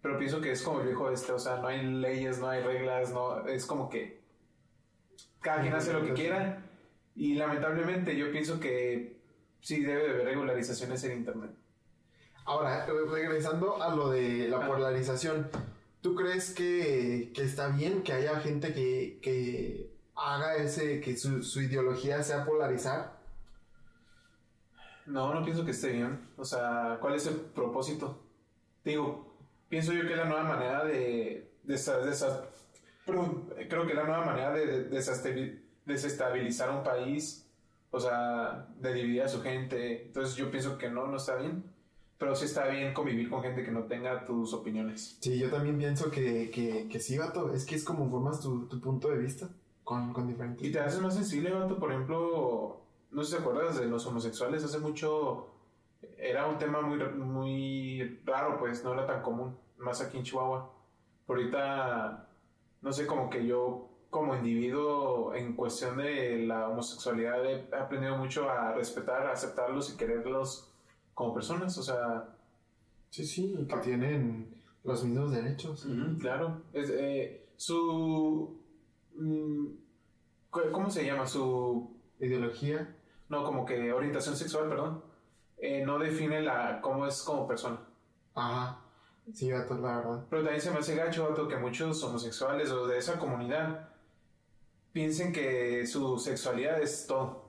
pero pienso que es como el viejo este, o sea, no hay leyes, no hay reglas, no, es como que cada quien hace lo que quiera y lamentablemente yo pienso que sí debe de haber regularizaciones en Internet.
Ahora, regresando a lo de la polarización, ¿tú crees que, que está bien que haya gente que, que haga ese, que su, su ideología sea polarizar?
No, no pienso que esté bien. O sea, ¿cuál es el propósito? Digo, pienso yo que es la nueva manera de... desa- perdón, creo que es la nueva manera de, de- desestabilizar un país. O sea, de dividir a su gente. Entonces yo pienso que no, no está bien. Pero sí está bien convivir con gente que no tenga tus opiniones.
Sí, yo también pienso que, que, que sí, vato. Es que es como formas tu, tu punto de vista con, con diferentes.
Y te haces más sensible, vato. Por ejemplo, no sé si te acuerdas de los homosexuales. Hace mucho era un tema muy, muy raro, pues no era tan común. Más aquí en Chihuahua. Pero ahorita, no sé, como que yo, como individuo, en cuestión de la homosexualidad, he aprendido mucho a respetar, a aceptarlos y quererlos como personas. O sea,
Sí, sí, y que tienen los mismos derechos.
Claro. Es, eh, su. mm, ¿Cómo se llama? Su
Ideología.
No, como que orientación sexual, perdón. eh, no define la cómo es como persona.
Ajá. Sí, vato, la verdad.
Pero también se me hace gacho, vato, que muchos homosexuales o de esa comunidad piensen que su sexualidad es todo.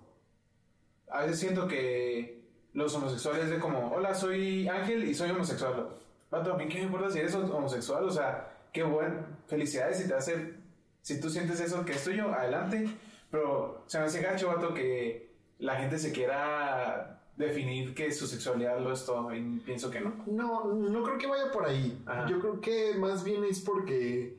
A veces siento que los homosexuales de como, hola, soy Ángel y soy homosexual. Vato, a mí qué me importa si eres homosexual, o sea, qué bueno, felicidades si te hace, si tú sientes eso que es tuyo, adelante. Pero se me hace gacho, vato, que la gente se quiera definir que su sexualidad lo es todo y pienso que no.
No, no creo que vaya por ahí.
Ajá.
Yo creo que más bien es porque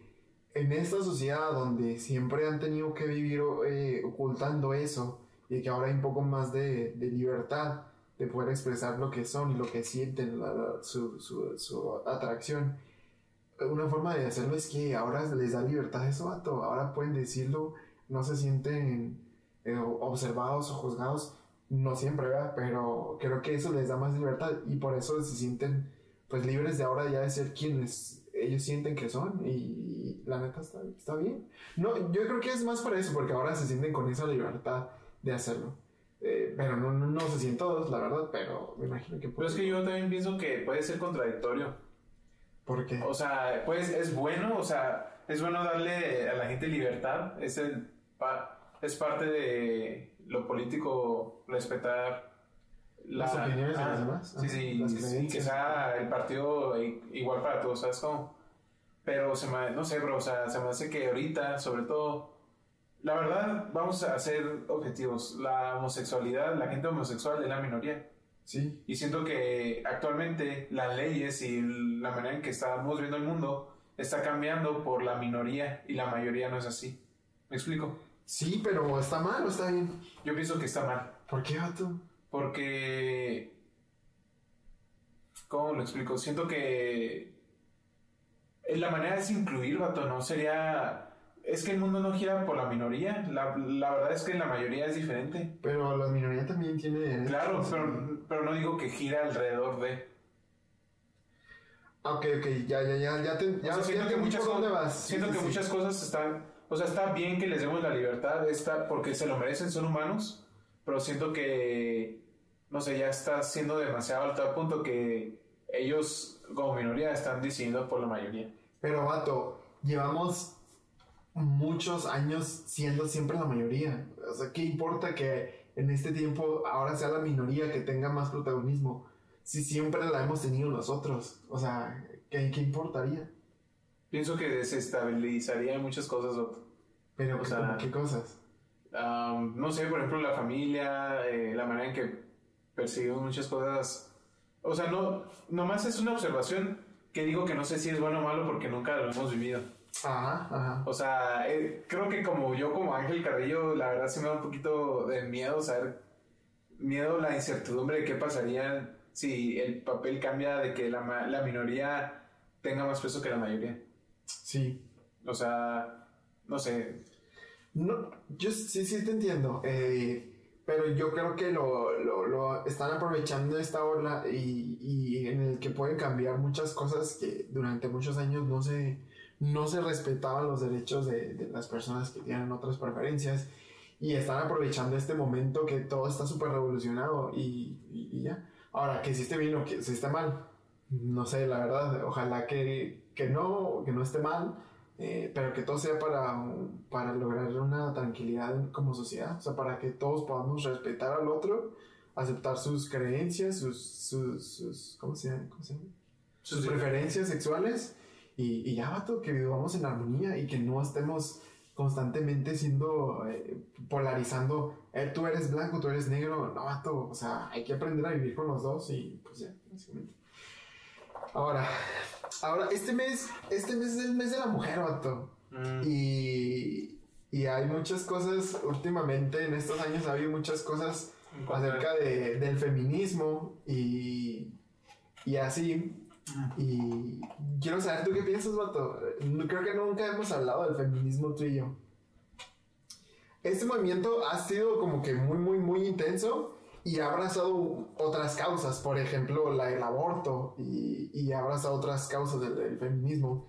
en esta sociedad donde siempre han tenido que vivir eh, ocultando eso y que ahora hay un poco más de, de libertad de poder expresar lo que son y lo que sienten, la- la- su, su, su atracción. Una forma de hacerlo es que ahora les da libertad a eso. Ahora pueden decirlo, no se sienten eh, observados o juzgados. No siempre, ¿verdad? Pero creo que eso les da más libertad y por eso se sienten pues libres de ahora ya de ser quienes ellos sienten que son y, la neta está, está bien. No, yo creo que es más por eso, porque ahora se sienten con esa libertad de hacerlo. Eh, pero no, no, no sé si en todos, la verdad, pero me imagino que
Pero es que yo también pienso que puede ser contradictorio.
¿Por qué?
O sea, pues es bueno, o sea, es bueno darle a la gente libertad. Es, el, pa- es parte de lo político respetar
Las opiniones de
ah,
los demás,
Sí, sí, que sea el partido igual para todos, ¿sabes cómo? Pero se me, no sé, bro, o sea, se me hace que ahorita, sobre todo, la verdad, vamos a ser objetivos. La homosexualidad, la gente homosexual es la minoría.
Sí,
Y siento que actualmente las leyes y la manera en que estamos viendo el mundo está cambiando por la minoría y la mayoría no es así. ¿Me explico?
sí, pero está mal o está bien.
Yo pienso que está mal.
¿Por qué, vato?
Porque... ¿Cómo lo explico? Siento que... La manera es incluir, vato, no sería... Es que el mundo no gira por la minoría. La, la verdad es que la mayoría es diferente.
Pero la minoría también tiene.
Claro, pero, pero no digo que gira alrededor de...
Ah, Ok, ok, ya, ya, ya, ya te, ya,
O sea,
ya
siento que
entendí
muchas,
dónde vas.
Siento
sí,
que
sí.
muchas cosas están, o sea, está bien que les demos la libertad, está, porque se lo merecen, son humanos, pero siento que, no sé, ya está siendo demasiado alto al punto que ellos como minoría están decidiendo por la mayoría.
Pero, vato, llevamos muchos años siendo siempre la mayoría. O sea, ¿qué importa que en este tiempo ahora sea la minoría que tenga más protagonismo? Si siempre la hemos tenido nosotros. O sea, ¿qué, qué importaría?
Pienso que desestabilizaría muchas cosas, Otto.
Pero,
O
¿qué-
sea-
¿qué cosas?
No sé, por ejemplo, la familia, eh, la manera en que percibimos muchas cosas. O sea, no, nomás es una observación que digo que no sé si es bueno o malo porque nunca lo hemos vivido.
Ajá, ajá.
O sea, eh, creo que como yo, como Ángel Carrillo, la verdad sí me da un poquito de miedo saber, miedo la incertidumbre de qué pasaría si el papel cambia de que la, la minoría tenga más peso que la mayoría.
Sí.
O sea, no sé.
No, yo sí, sí te entiendo. eh, pero yo creo que lo, lo, lo están aprovechando esta ola y, y en el que pueden cambiar muchas cosas que durante muchos años no se, no se respetaban los derechos de, de las personas que tienen otras preferencias y están aprovechando este momento que todo está súper revolucionado y, y- y ya. Ahora, que si esté bien o que si esté mal, no sé, la verdad, ojalá que, que no, que no esté mal, eh, pero que todo sea para, para lograr una tranquilidad como sociedad, o sea, para que todos podamos respetar al otro, aceptar sus creencias, sus, sus, sus ¿cómo se llama? ¿Cómo se llama? sus preferencias sexuales y, y ya, vato, que vivamos en armonía y que no estemos constantemente siendo, eh, polarizando, eh, tú eres blanco, tú eres negro, no, vato, o sea, hay que aprender a vivir con los dos y pues ya, básicamente. Ahora, ahora, este mes, este mes es el mes de la mujer, vato.
Mm.
Y, y hay muchas cosas, últimamente en estos años ha habido muchas cosas acerca de, del feminismo y, y así. Y quiero saber tú qué piensas, vato. Creo que nunca hemos hablado del feminismo tú y yo. Este movimiento ha sido como que muy, muy, muy intenso y ha abrazado otras causas, por ejemplo, la del aborto y, y ha abrazado otras causas del, del feminismo.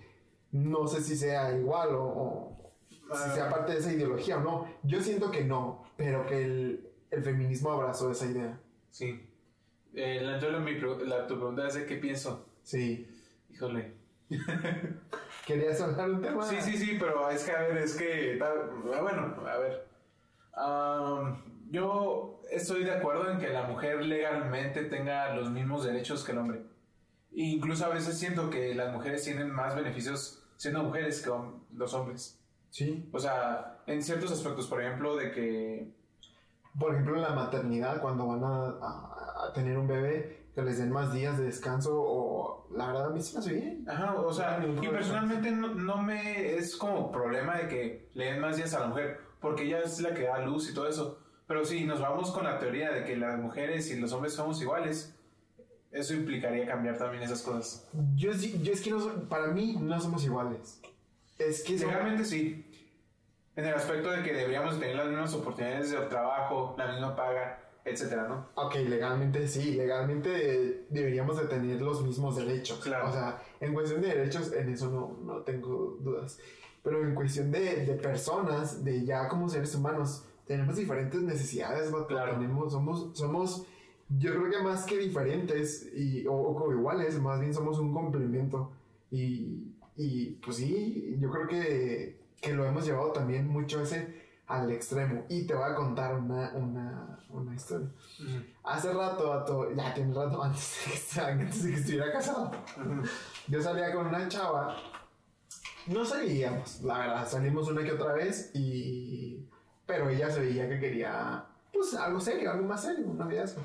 No sé si sea igual o, o si sea parte de esa ideología o no. Yo siento que no, pero que el, el feminismo abrazó esa idea.
Sí. Eh, la- la- tu pregunta es de qué pienso.
Sí.
Híjole.
¿Querías hablar un tema?
Sí, sí, sí, pero es que, a ver, es que, ta- bueno, a ver. Am, yo estoy de acuerdo en que la mujer legalmente tenga los mismos derechos que el hombre. E incluso a veces siento que las mujeres tienen más beneficios siendo mujeres que hom- los hombres.
Sí.
O sea, en ciertos aspectos, por ejemplo, de que...
Por ejemplo, en la maternidad, cuando van a, a- a tener un bebé, que les den más días de descanso o... La verdad, a mí se me hace bien.
Ajá, o sea,
No
y personalmente no, no me es como problema de que le den más días a la mujer, porque ella es la que da luz y todo eso. Pero si nos vamos con la teoría de que las mujeres y los hombres somos iguales, eso implicaría cambiar también esas cosas.
Yo, sí- yo es que no para mí no somos iguales. Es que son-
Legalmente sí. En el aspecto de que deberíamos tener las mismas oportunidades de trabajo, la misma paga, etcétera, ¿no?
Ok, legalmente sí, legalmente eh, deberíamos de tener los mismos derechos.
Claro.
O sea, en cuestión de derechos, en eso no, no tengo dudas. Pero en cuestión de, de personas, de ya como seres humanos, tenemos diferentes necesidades, vato.
Claro.
Tenemos, somos, somos, yo creo que más que diferentes y, o, o iguales, más bien somos un complemento. Y, y pues sí, yo creo que, que lo hemos llevado también mucho ese al extremo. Y te voy a contar una, una, una historia. Hace rato, vato, ya tiene rato antes de, que, antes de que estuviera casado, yo salía con una chava. No salíamos, la verdad, salimos una que otra vez y... Pero ella se veía que quería, pues, algo serio, algo más serio, un noviazgo.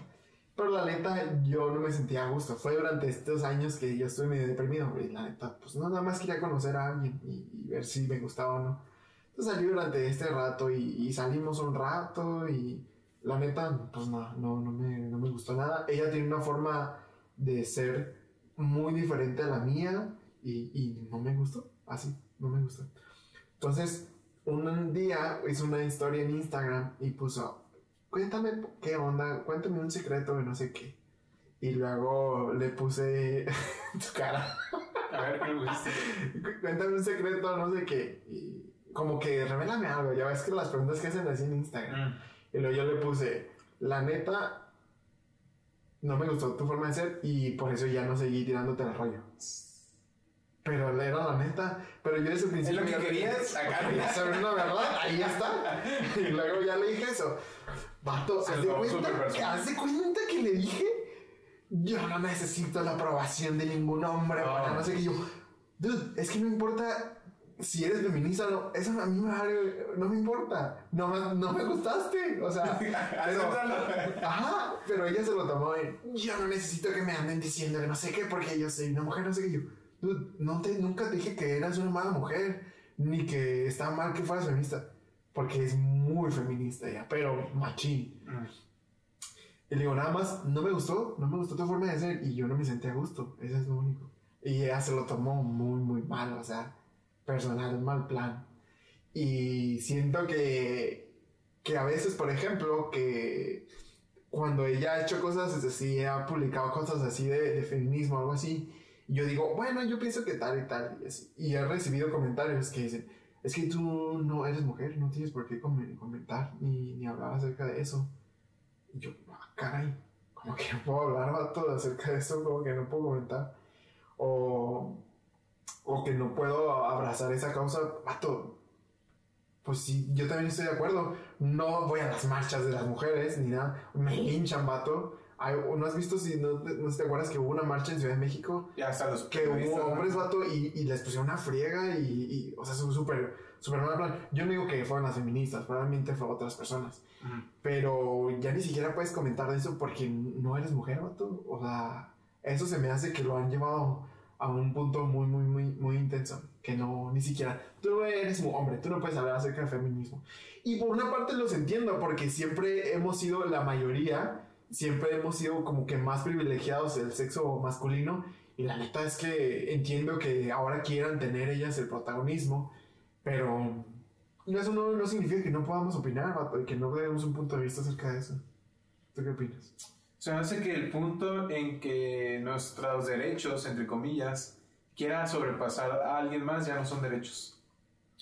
Pero la neta, yo no me sentía a gusto. Fue durante estos años que yo estuve medio deprimido. Y la neta, pues, no, nada más quería conocer a alguien y, y ver si me gustaba o no. Salí durante este rato y, y salimos un rato y la neta, pues no, no, no, me, no me gustó nada. Ella tiene una forma de ser muy diferente a la mía y, y no me gustó, así, no me gustó. Entonces, un día hizo una historia en Instagram y puso, cuéntame qué onda, cuéntame un secreto de no sé qué. Y luego le puse tu cara.
A ver, ¿qué le pusiste?
Cuéntame un secreto, no sé qué. Y como que revélame algo. Ya ves que las preguntas que hacen así en Instagram.
Mm.
Y luego yo le puse, la neta, no me gustó tu forma de ser y por eso ya no seguí tirándote el rollo. Pero era la neta. Pero yo desde el principio.
lo que
ya-
querías.
Quería saber la verdad, ahí está. Y luego ya le dije eso. Vato, haz de, cuenta, que, haz de cuenta que le dije. Yo no necesito la aprobación de ningún hombre
No.
para no sé qué. Yo, dude, es que no importa si eres feminista o no. Eso a mí me no me importa. No, no me gustaste. O sea, pero. Ajá, pero ella se lo tomó en. Yo no necesito que me anden diciendo que no sé qué porque yo soy una mujer, no sé qué. Yo, dude, no te, nunca te dije que eras una mala mujer, ni que estaba mal que fueras feminista, porque es muy feminista ella, pero machín.
Mm.
Y le digo, nada más, no me gustó, no me gustó tu forma de ser y yo no me sentí a gusto, eso es lo único. Y ella se lo tomó muy, muy mal, o sea, personal, mal plan. Y siento que, que a veces, por ejemplo, que cuando ella ha hecho cosas así, ha publicado cosas así de, de feminismo algo así, yo digo, bueno, yo pienso que tal y tal. Y, así. y he recibido comentarios que dicen, es que tú no eres mujer, no tienes por qué com- comentar ni, ni hablar acerca de eso. Y yo, ah, caray, como que no puedo hablar vato, acerca de eso, como que no puedo comentar. O, o que no puedo abrazar esa causa, vato. Pues sí, yo también estoy de acuerdo. No voy a las marchas de las mujeres ni nada. Me linchan, vato. Hay- ¿No has visto si no, no te acuerdas que hubo una marcha en Ciudad de México?
Ya hasta los
Que hubo hombres, vato, y, y les pusieron una friega y, y, o sea, súper, súper mal plan. Yo no digo que fueron las feministas, probablemente fue otras personas.
Ujú.
Pero ya ni siquiera puedes comentar de eso porque no eres mujer, vato. O sea, eso se me hace que lo han llevado a un punto muy, muy, muy, muy intenso. Que no, ni siquiera. Tú eres un hombre, tú no puedes hablar acerca del feminismo. Y por una parte los entiendo porque siempre hemos sido la mayoría, siempre hemos sido como que más privilegiados del sexo masculino. Y la neta es que entiendo que ahora quieran tener ellas el protagonismo, pero eso no, no significa que no podamos opinar, que no demos un punto de vista acerca de eso. ¿Tú qué opinas?
Se hace que el punto en que nuestros derechos, entre comillas, quiera sobrepasar a alguien más ya no son derechos.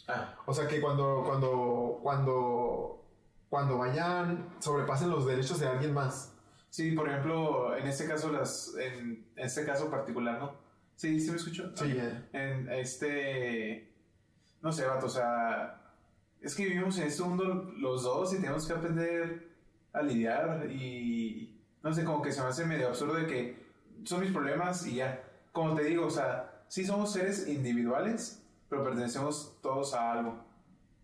Ah,
O sea que cuando, cuando, cuando, cuando vayan, sobrepasen los derechos de alguien más.
sí, por ejemplo, en este caso, las, en este caso particular, ¿no? Sí, sí me escucho.
Sí, ya.
En este, no sé, vato, o sea, es que vivimos en este mundo los dos y tenemos que aprender a lidiar y, no sé, como que se me hace medio absurdo de que son mis problemas y ya. Como te digo, o sea, sí somos seres individuales, pero pertenecemos todos a algo.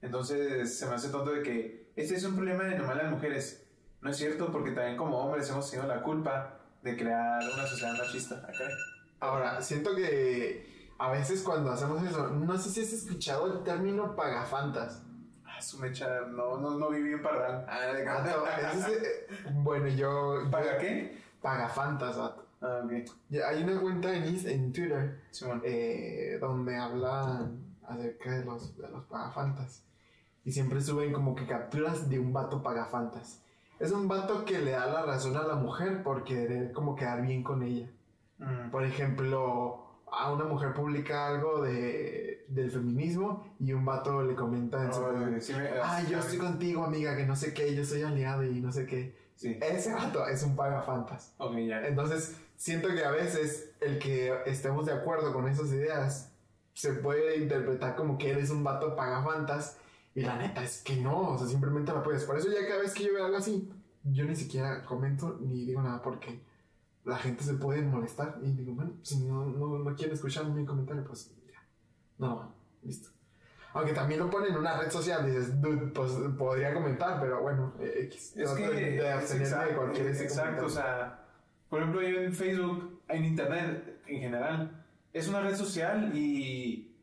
Entonces se me hace tonto de que este es un problema de nomás las mujeres. No es cierto, porque también como hombres hemos tenido la culpa de crear una sociedad machista. Caray.
Ahora, siento que a veces cuando hacemos eso, no sé si has escuchado el término pagafantas.
Ah, su mecha, no, no, no viví en Parral. Ah,
eh, bueno, yo...
¿Paga
yo-
qué?
Pagafantas, vato.
Ah, ok.
Ya, Hay una cuenta en, en Twitter eh, donde hablan acerca de los, de los pagafantas. Y siempre suben como que capturas de un vato pagafantas. Es un vato que le da la razón a la mujer por querer como quedar bien con ella.
Mm.
Por ejemplo, a una mujer publica algo de, del feminismo y un vato le comenta en su
Ay, sí me-
Ay, yo estoy contigo, amiga, que no sé qué, yo soy aliado y no sé qué.
Sí.
Ese vato es un pagafantas.
Ok, ya.
Entonces, siento que a veces el que estemos de acuerdo con esas ideas se puede interpretar como que eres un vato pagafantas y la neta es que no, o sea, simplemente la puedes. Por eso ya cada vez que yo veo algo así, yo ni siquiera comento ni digo nada porque la gente se puede molestar y digo, bueno, si no, no, no quieren escuchar mi comentario, pues ya, no, listo. Aunque también lo ponen en una red social, dices, dude, pues podría comentar, pero bueno, eh, X.
Es que
de, abstenerme
exacto,
de cualquier
es exacto, o
comentario.
sea, por ejemplo, yo en Facebook, en Internet en general, es una red social y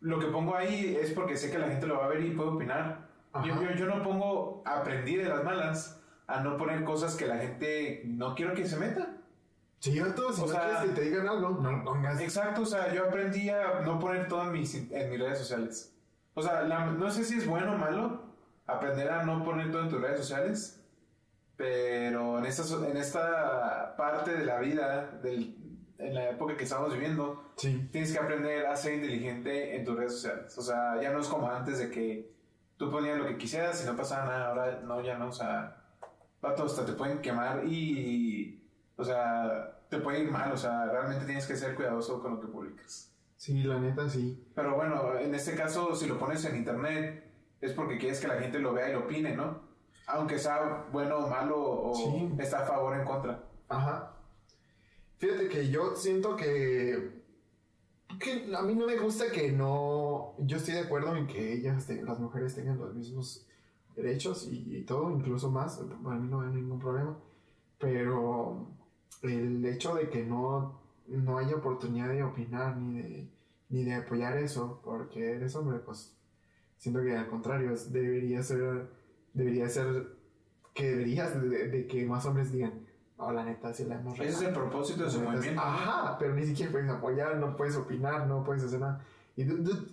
lo que pongo ahí es porque sé que la gente lo va a ver y puede opinar. Yo, yo, yo no pongo, aprendí de las malas a no poner cosas que la gente no quiero que se meta.
Todo, si
O
no
sea-
quieres que te digan algo, no lo pongas.
Exacto, o sea, yo aprendí a no poner todo en mis, en mis redes sociales. O sea, la- no sé si es bueno o malo aprender a no poner todo en tus redes sociales, pero en esta, en esta parte de la vida, del, en la época que estamos viviendo,
Sí.
tienes que aprender a ser inteligente en tus redes sociales. O sea, ya no es como antes de que tú ponías lo que quisieras y no pasaba nada. Ahora no, ya no. O sea, vato, hasta te pueden quemar y. O sea, te puede ir mal. O sea, realmente tienes que ser cuidadoso con lo que publicas.
Sí, la neta, sí.
Pero bueno, en este caso, si lo pones en internet, es porque quieres que la gente lo vea y lo opine, ¿no? Aunque sea bueno o malo o
Sí.
está a favor o en contra.
Ajá. Fíjate que yo siento que. que a mí no me gusta que no. Yo estoy de acuerdo en que ellas, te- las mujeres, tengan los mismos derechos y, y todo, incluso más. Para mí no hay ningún problema. Pero el hecho de que no, no haya oportunidad de opinar ni de, ni de apoyar eso, porque eres hombre, pues siento que al contrario, debería ser, debería ser que deberías de, de que más hombres digan, no, la neta, sí la hemos
Ese es el
regado".
propósito de su movimiento.
Ajá, pero ni siquiera puedes apoyar, no puedes opinar, no puedes hacer nada. Y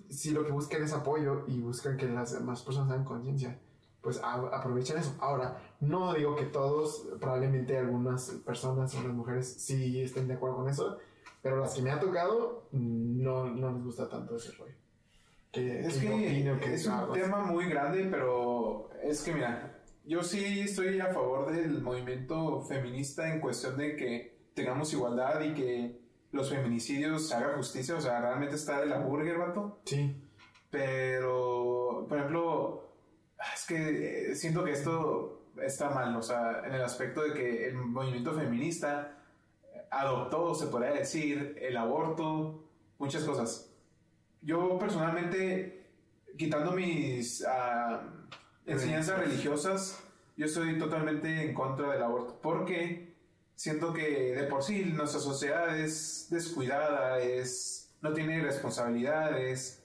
si lo que buscan es apoyo y buscan que las demás personas hagan conciencia, pues a- aprovechen eso. Ahora, no digo que todos, probablemente algunas personas o las mujeres sí estén de acuerdo con eso, Pero las que me ha tocado, no, no les gusta tanto ese rollo. Que,
Es que
opino que
es un tema muy grande, pero es que mira, yo sí estoy a favor del movimiento feminista en cuestión de que tengamos igualdad y que los feminicidios se haga justicia, o sea, realmente está de la burger, vato.
Sí.
Pero, por ejemplo, es que eh, siento que esto está mal, o sea, en el aspecto de que el movimiento feminista adoptó, se podría decir, el aborto, muchas cosas. Yo personalmente, quitando mis ah, enseñanzas religiosas, yo estoy totalmente en contra del aborto, porque siento que de por sí nuestra sociedad es descuidada, es, no tiene responsabilidades.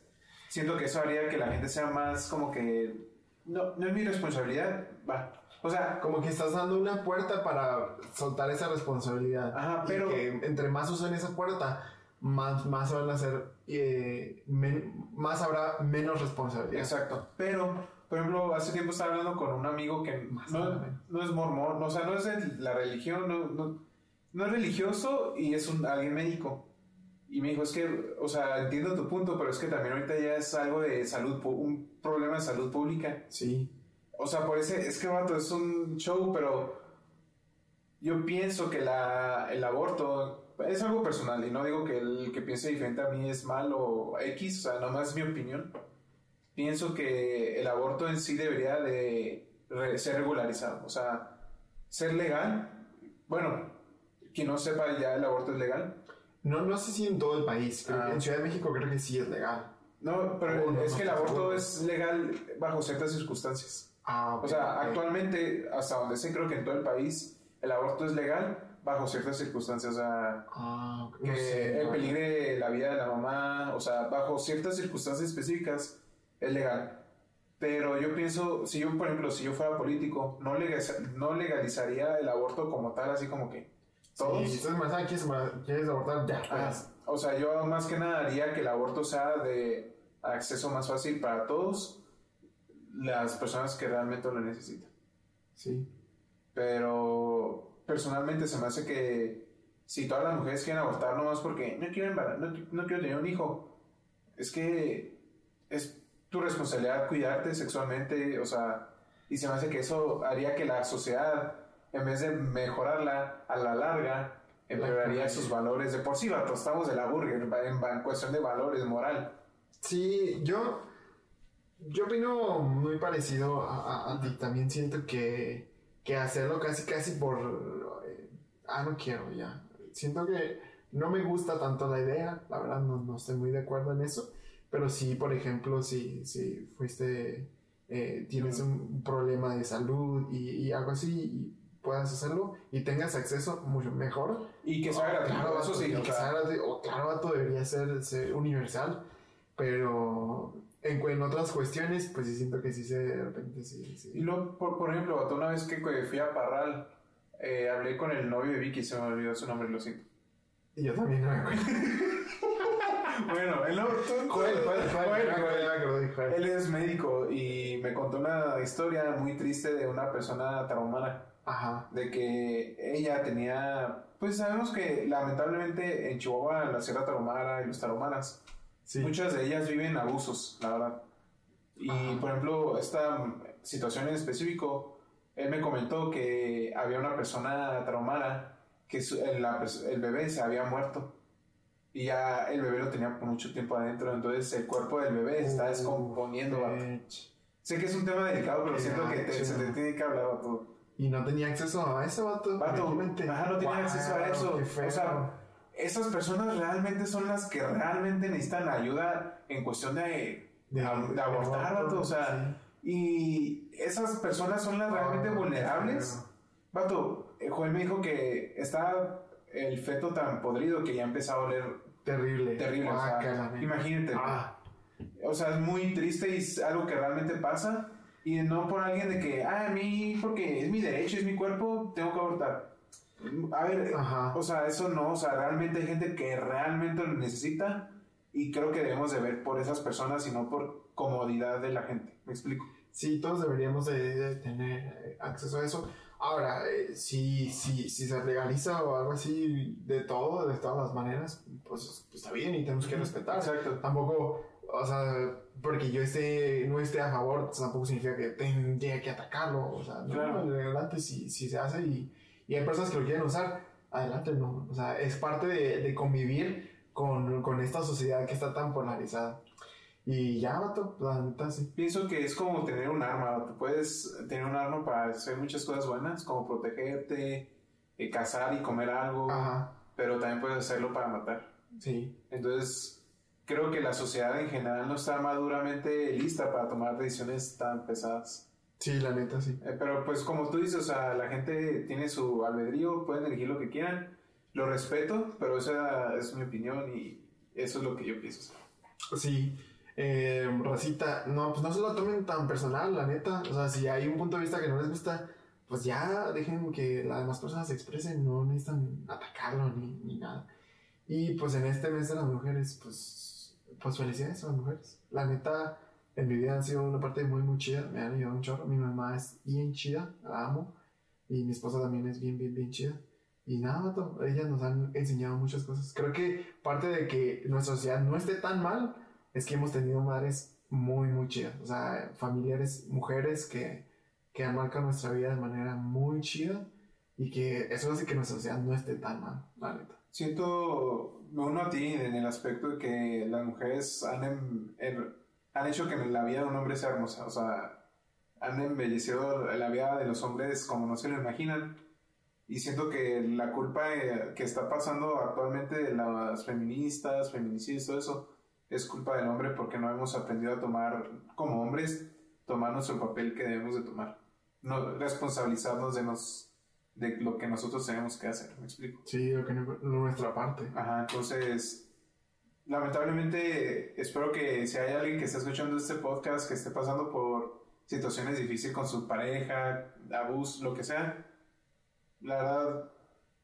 Siento que eso haría que la gente sea más como que, no, no es mi responsabilidad, va. O sea,
Como que estás dando una puerta para soltar esa responsabilidad.
Ajá,
Y
pero-
que entre más usen esa puerta, más, más van a ser. eh, men- más habrá menos responsabilidad.
Exacto. Pero, por ejemplo, hace tiempo estaba hablando con un amigo que
Más
no, no es mormón, o sea, no es de la religión, no, no, no es religioso y es un, alguien médico. Y me dijo, es que, o sea, entiendo tu punto, pero es que también ahorita ya es algo de salud, un problema de salud pública.
Sí.
O sea, por ese, es que, vato, es un show, pero yo pienso que la, el aborto es algo personal y no digo que el que piense diferente a mí es mal o X, o sea, nomás es mi opinión. Pienso que el aborto en sí debería de ser regularizado, o sea, ser legal. Bueno, quien no sepa ya el aborto es legal.
No, no sé si en todo el país, pero
Ah.
en Ciudad de México creo que sí es legal.
No, pero
Oh, no,
es
no
que el aborto es legal bajo ciertas circunstancias.
Ah, ok,
O sea, actualmente, hasta donde sé, creo que en todo el país, el aborto es legal bajo ciertas circunstancias. O sea,
Ah, ok,
que
no sé,
el
no.
peligre la vida de la mamá, o sea, bajo ciertas circunstancias específicas, es legal. Pero yo pienso, si yo, por ejemplo, si yo fuera político, no, legaliza- no legalizaría el aborto como tal, así como que todos.
Si estás embarazada, ¿quieres, quieres abortar? Ya,
Ah,
pues.
o sea, yo más que nada haría que el aborto sea de acceso más fácil para todos las personas que realmente lo necesitan.
Sí.
Pero personalmente se me hace que si todas las mujeres quieren abortar nomás porque no quiero, no, no quiero tener un hijo, es que es tu responsabilidad cuidarte sexualmente, o sea, y se me hace que eso haría que la sociedad, en vez de mejorarla a la larga, empeoraría sus valores. De por sí, vato, estamos de la burger en, cuestión de valores, moral.
Sí, yo, yo opino muy parecido a, a- a ti. También siento que, que hacerlo casi, casi por... eh, ah, no quiero ya. Siento que no me gusta tanto la idea. La verdad, no, no estoy muy de acuerdo en eso. Pero sí, por ejemplo, si, si fuiste... eh, tienes un problema de salud y, y algo así y puedas hacerlo y tengas acceso mucho mejor
Y que sea gratuito,
Claro,
eso sí,
que
sea,
gratuito, claro, vato, debería ser, ser universal, pero en, en otras cuestiones, pues sí siento que sí se, de repente sí, sí.
Y luego, por, por ejemplo, una vez que fui a Parral, eh, hablé con el novio de Vicky, se me olvidó su nombre, lo siento.
Y yo también no me acuerdo.
Bueno, el. Él es médico y me contó una historia muy triste de una persona traumada,
Ajá,
de que ella tenía, pues sabemos que lamentablemente en Chihuahua, en la Sierra Tarahumara y los tarahumaras,
sí.
muchas de ellas viven abusos, la verdad. Y
Ajá.
por ejemplo, esta situación en específico, él me comentó que había una persona traumada, que su- el, la el bebé se había muerto. Y ya el bebé lo tenía por mucho tiempo adentro, entonces el cuerpo del bebé se está
Uh,
descomponiendo. Sé que es un tema delicado, pero siento que te- se te tiene que hablar, vato.
Y no tenía acceso a eso, vato.
Vato, ajá, no tenía
Guau,
acceso a eso. O sea, esas personas realmente son las que realmente necesitan ayuda en cuestión de, de, de abortar, vato. O sea, y esas personas son las realmente vulnerables. Vato, eh, Joel me dijo que está el feto tan podrido que ya empezó a oler
Terrible.
terrible. o sea, imagínate.
Ah,
O sea, es muy triste y es algo que realmente pasa. Y no por alguien de que, ah, a mí, porque es mi derecho, es mi cuerpo, tengo que abortar. A ver,
Ajá.
o sea, eso no, o sea, realmente hay gente que realmente lo necesita y creo que debemos de ver por esas personas y no por comodidad de la gente. ¿Me explico?
Sí, todos deberíamos de, de tener eh, acceso a eso. Ahora, eh, si, si, si se legaliza o algo así de todo, de todas las maneras, pues, pues está bien y tenemos que respetar.
Exacto.
Tampoco, o sea, porque yo esté, no esté a favor, pues tampoco significa que tendría que atacarlo. O sea, no,
Claro.
adelante si, si se hace y, y hay personas que lo quieren usar, adelante no. O sea, es parte de, de convivir con, con esta sociedad que está tan polarizada. Y ya, vato, la neta sí.
Pienso que es como tener un arma. Tú puedes tener un arma para hacer muchas cosas buenas, como protegerte, eh, cazar y comer algo,
Ajá,
pero también puedes hacerlo para matar.
sí.
Entonces, creo que la sociedad en general no está maduramente lista para tomar decisiones tan pesadas.
Sí, la neta sí.
Eh, pero pues como tú dices, o sea, la gente tiene su albedrío, pueden elegir lo que quieran. Lo respeto, pero esa es mi opinión y eso es lo que yo pienso.
Sí, eh, Rosita, no, pues no se lo tomen tan personal, la neta. O sea, si hay un punto de vista que no les gusta, pues ya dejen que las demás personas se expresen, no necesitan atacarlo ni, ni nada. Y pues en este mes de las mujeres, pues, pues felicidades a las mujeres. La neta, en mi vida han sido una parte muy, muy chida, me han ayudado un chorro. Mi mamá es bien chida, la amo. Y mi esposa también es bien, bien, bien chida. Y nada, vato, ellas nos han enseñado muchas cosas. Creo que parte de que nuestra sociedad no esté tan mal es que hemos tenido madres muy, muy chidas. O sea, familiares, mujeres que, que han marcado nuestra vida de manera muy chida y que eso hace que nuestra sociedad no esté tan mal, la neta.
Siento, me uno a ti en el aspecto de que las mujeres han, em- er- han hecho que la vida de un hombre sea hermosa. O sea, han embellecido la vida de los hombres como no se lo imaginan. Y siento que la culpa eh, que está pasando actualmente de las feministas, feminicidios, todo eso, es culpa del hombre porque no hemos aprendido a tomar, como hombres, tomar nuestro papel que debemos de tomar. No, responsabilizarnos de, nos, de lo que nosotros tenemos que hacer. ¿Me explico?
Sí, lo que no- nuestra parte.
Ajá, entonces, lamentablemente, espero que si hay alguien que está escuchando este podcast que esté pasando por situaciones difíciles con su pareja, abuso, lo que sea, la verdad,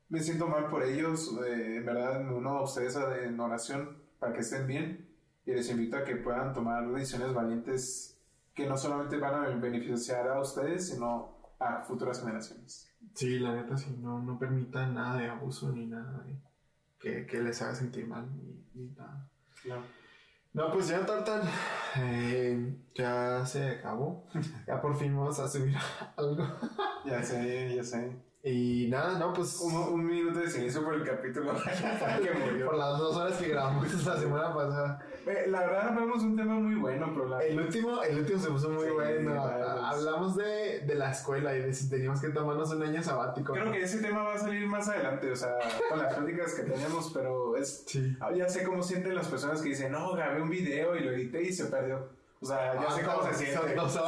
me siento mal por ellos. eh, en verdad, uno a ustedes en oración para que estén bien y les invito a que puedan tomar decisiones valientes que no solamente van a beneficiar a ustedes, sino a futuras generaciones.
Sí, la neta, sí, no, no permitan nada de abuso ni nada de que, que les haga sentir mal ni, ni nada.
Claro.
No, pues ya, Tartan, eh, ya se acabó. ya por fin vamos a subir algo.
Ya sé, ya sé.
Y nada, no, pues
Un, un minuto de silencio por el capítulo que murió.
por las dos horas que grabamos la semana pasada.
Eh, La verdad hablamos un tema muy bueno, pero la...
El último, el último se puso muy
Sí,
bueno.
claro.
Hablamos de, de la escuela y de si teníamos que tomarnos un año sabático.
creo que ese tema va a salir más adelante, o sea, con las pláticas que tenemos, pero es...
Sí.
ah, Ya sé cómo sienten las personas que dicen, no, grabé un video y lo edité y se perdió. O sea, ya
Ah,
sé cómo
no,
se siente.
No,
Sí,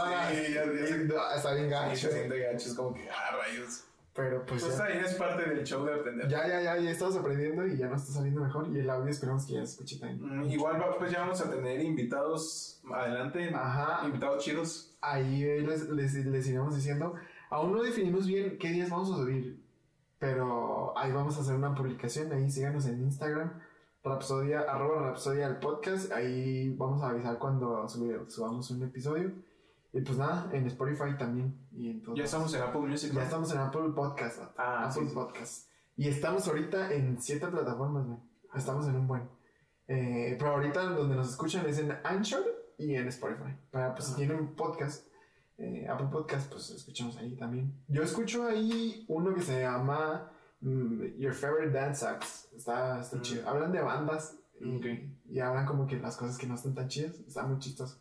ya, ya sé.
no, Está bien gacho.
se siente gacho, es como que, ah, rayos.
Pero pues
Pues
ya.
también es parte del show de aprender.
Ya, ya, ya, ya estamos aprendiendo y ya nos está saliendo mejor. Y el audio esperamos que ya se escuche también.
Mm, Igual pues ya vamos a tener invitados adelante,
Ajá.
invitados chidos.
Ahí eh, les, les, les iremos diciendo. Aún no definimos bien qué días vamos a subir. Pero ahí vamos a hacer una publicación. Ahí síganos en Instagram. Rapsodia, arroba Rapsodia el podcast. Ahí vamos a avisar cuando subamos un episodio. Y pues nada, en Spotify también. Y
Ya estamos en Apple Music.
Ya estamos en Apple Podcast.
Ah,
Apple
sí, sí.
Podcast. Y estamos ahorita en siete plataformas, güey. Estamos en un buen. Eh, pero ahorita donde nos escuchan es en Anchor y en Spotify. Para pues si
Ah.
tienen un podcast, eh, Apple Podcast, pues escuchamos ahí también. Yo escucho ahí uno que se llama mm, Your Favorite Dance Acts. Está, está
Mm.
chido. Hablan de bandas y,
Ok.
y hablan como que las cosas que no están tan chidas. Está muy chistoso.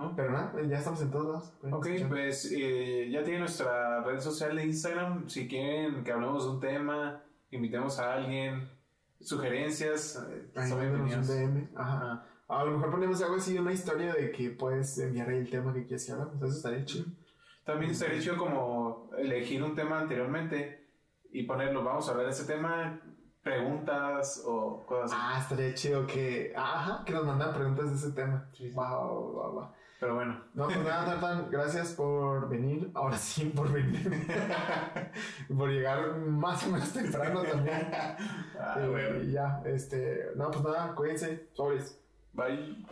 ¿No?
Pero nada, ya estamos en todos lados.
Ok,
escuchar.
pues eh, ya tienen nuestra red social de Instagram. Si quieren que hablemos de un tema, invitemos a alguien, sugerencias, eh,
Ahí un. DM.
Ajá.
A lo mejor ponemos algo así, una historia de que puedes enviar ahí el tema que quieres que hablamos. Eso estaría chido.
También estaría chido como elegir un tema anteriormente y ponerlo, vamos a hablar de ese tema, preguntas o cosas así.
Ah, estaría chido que. Ajá, que nos mandan preguntas de ese tema.
Sí, sí.
Wow, wow, wow.
Pero bueno,
No, pues nada, Tartan, gracias por venir. Ahora sí, por venir. por llegar más o menos temprano también.
ah,
Eh,
bueno.
Y ya, este. No, pues nada, cuídense. Sobres.
Bye.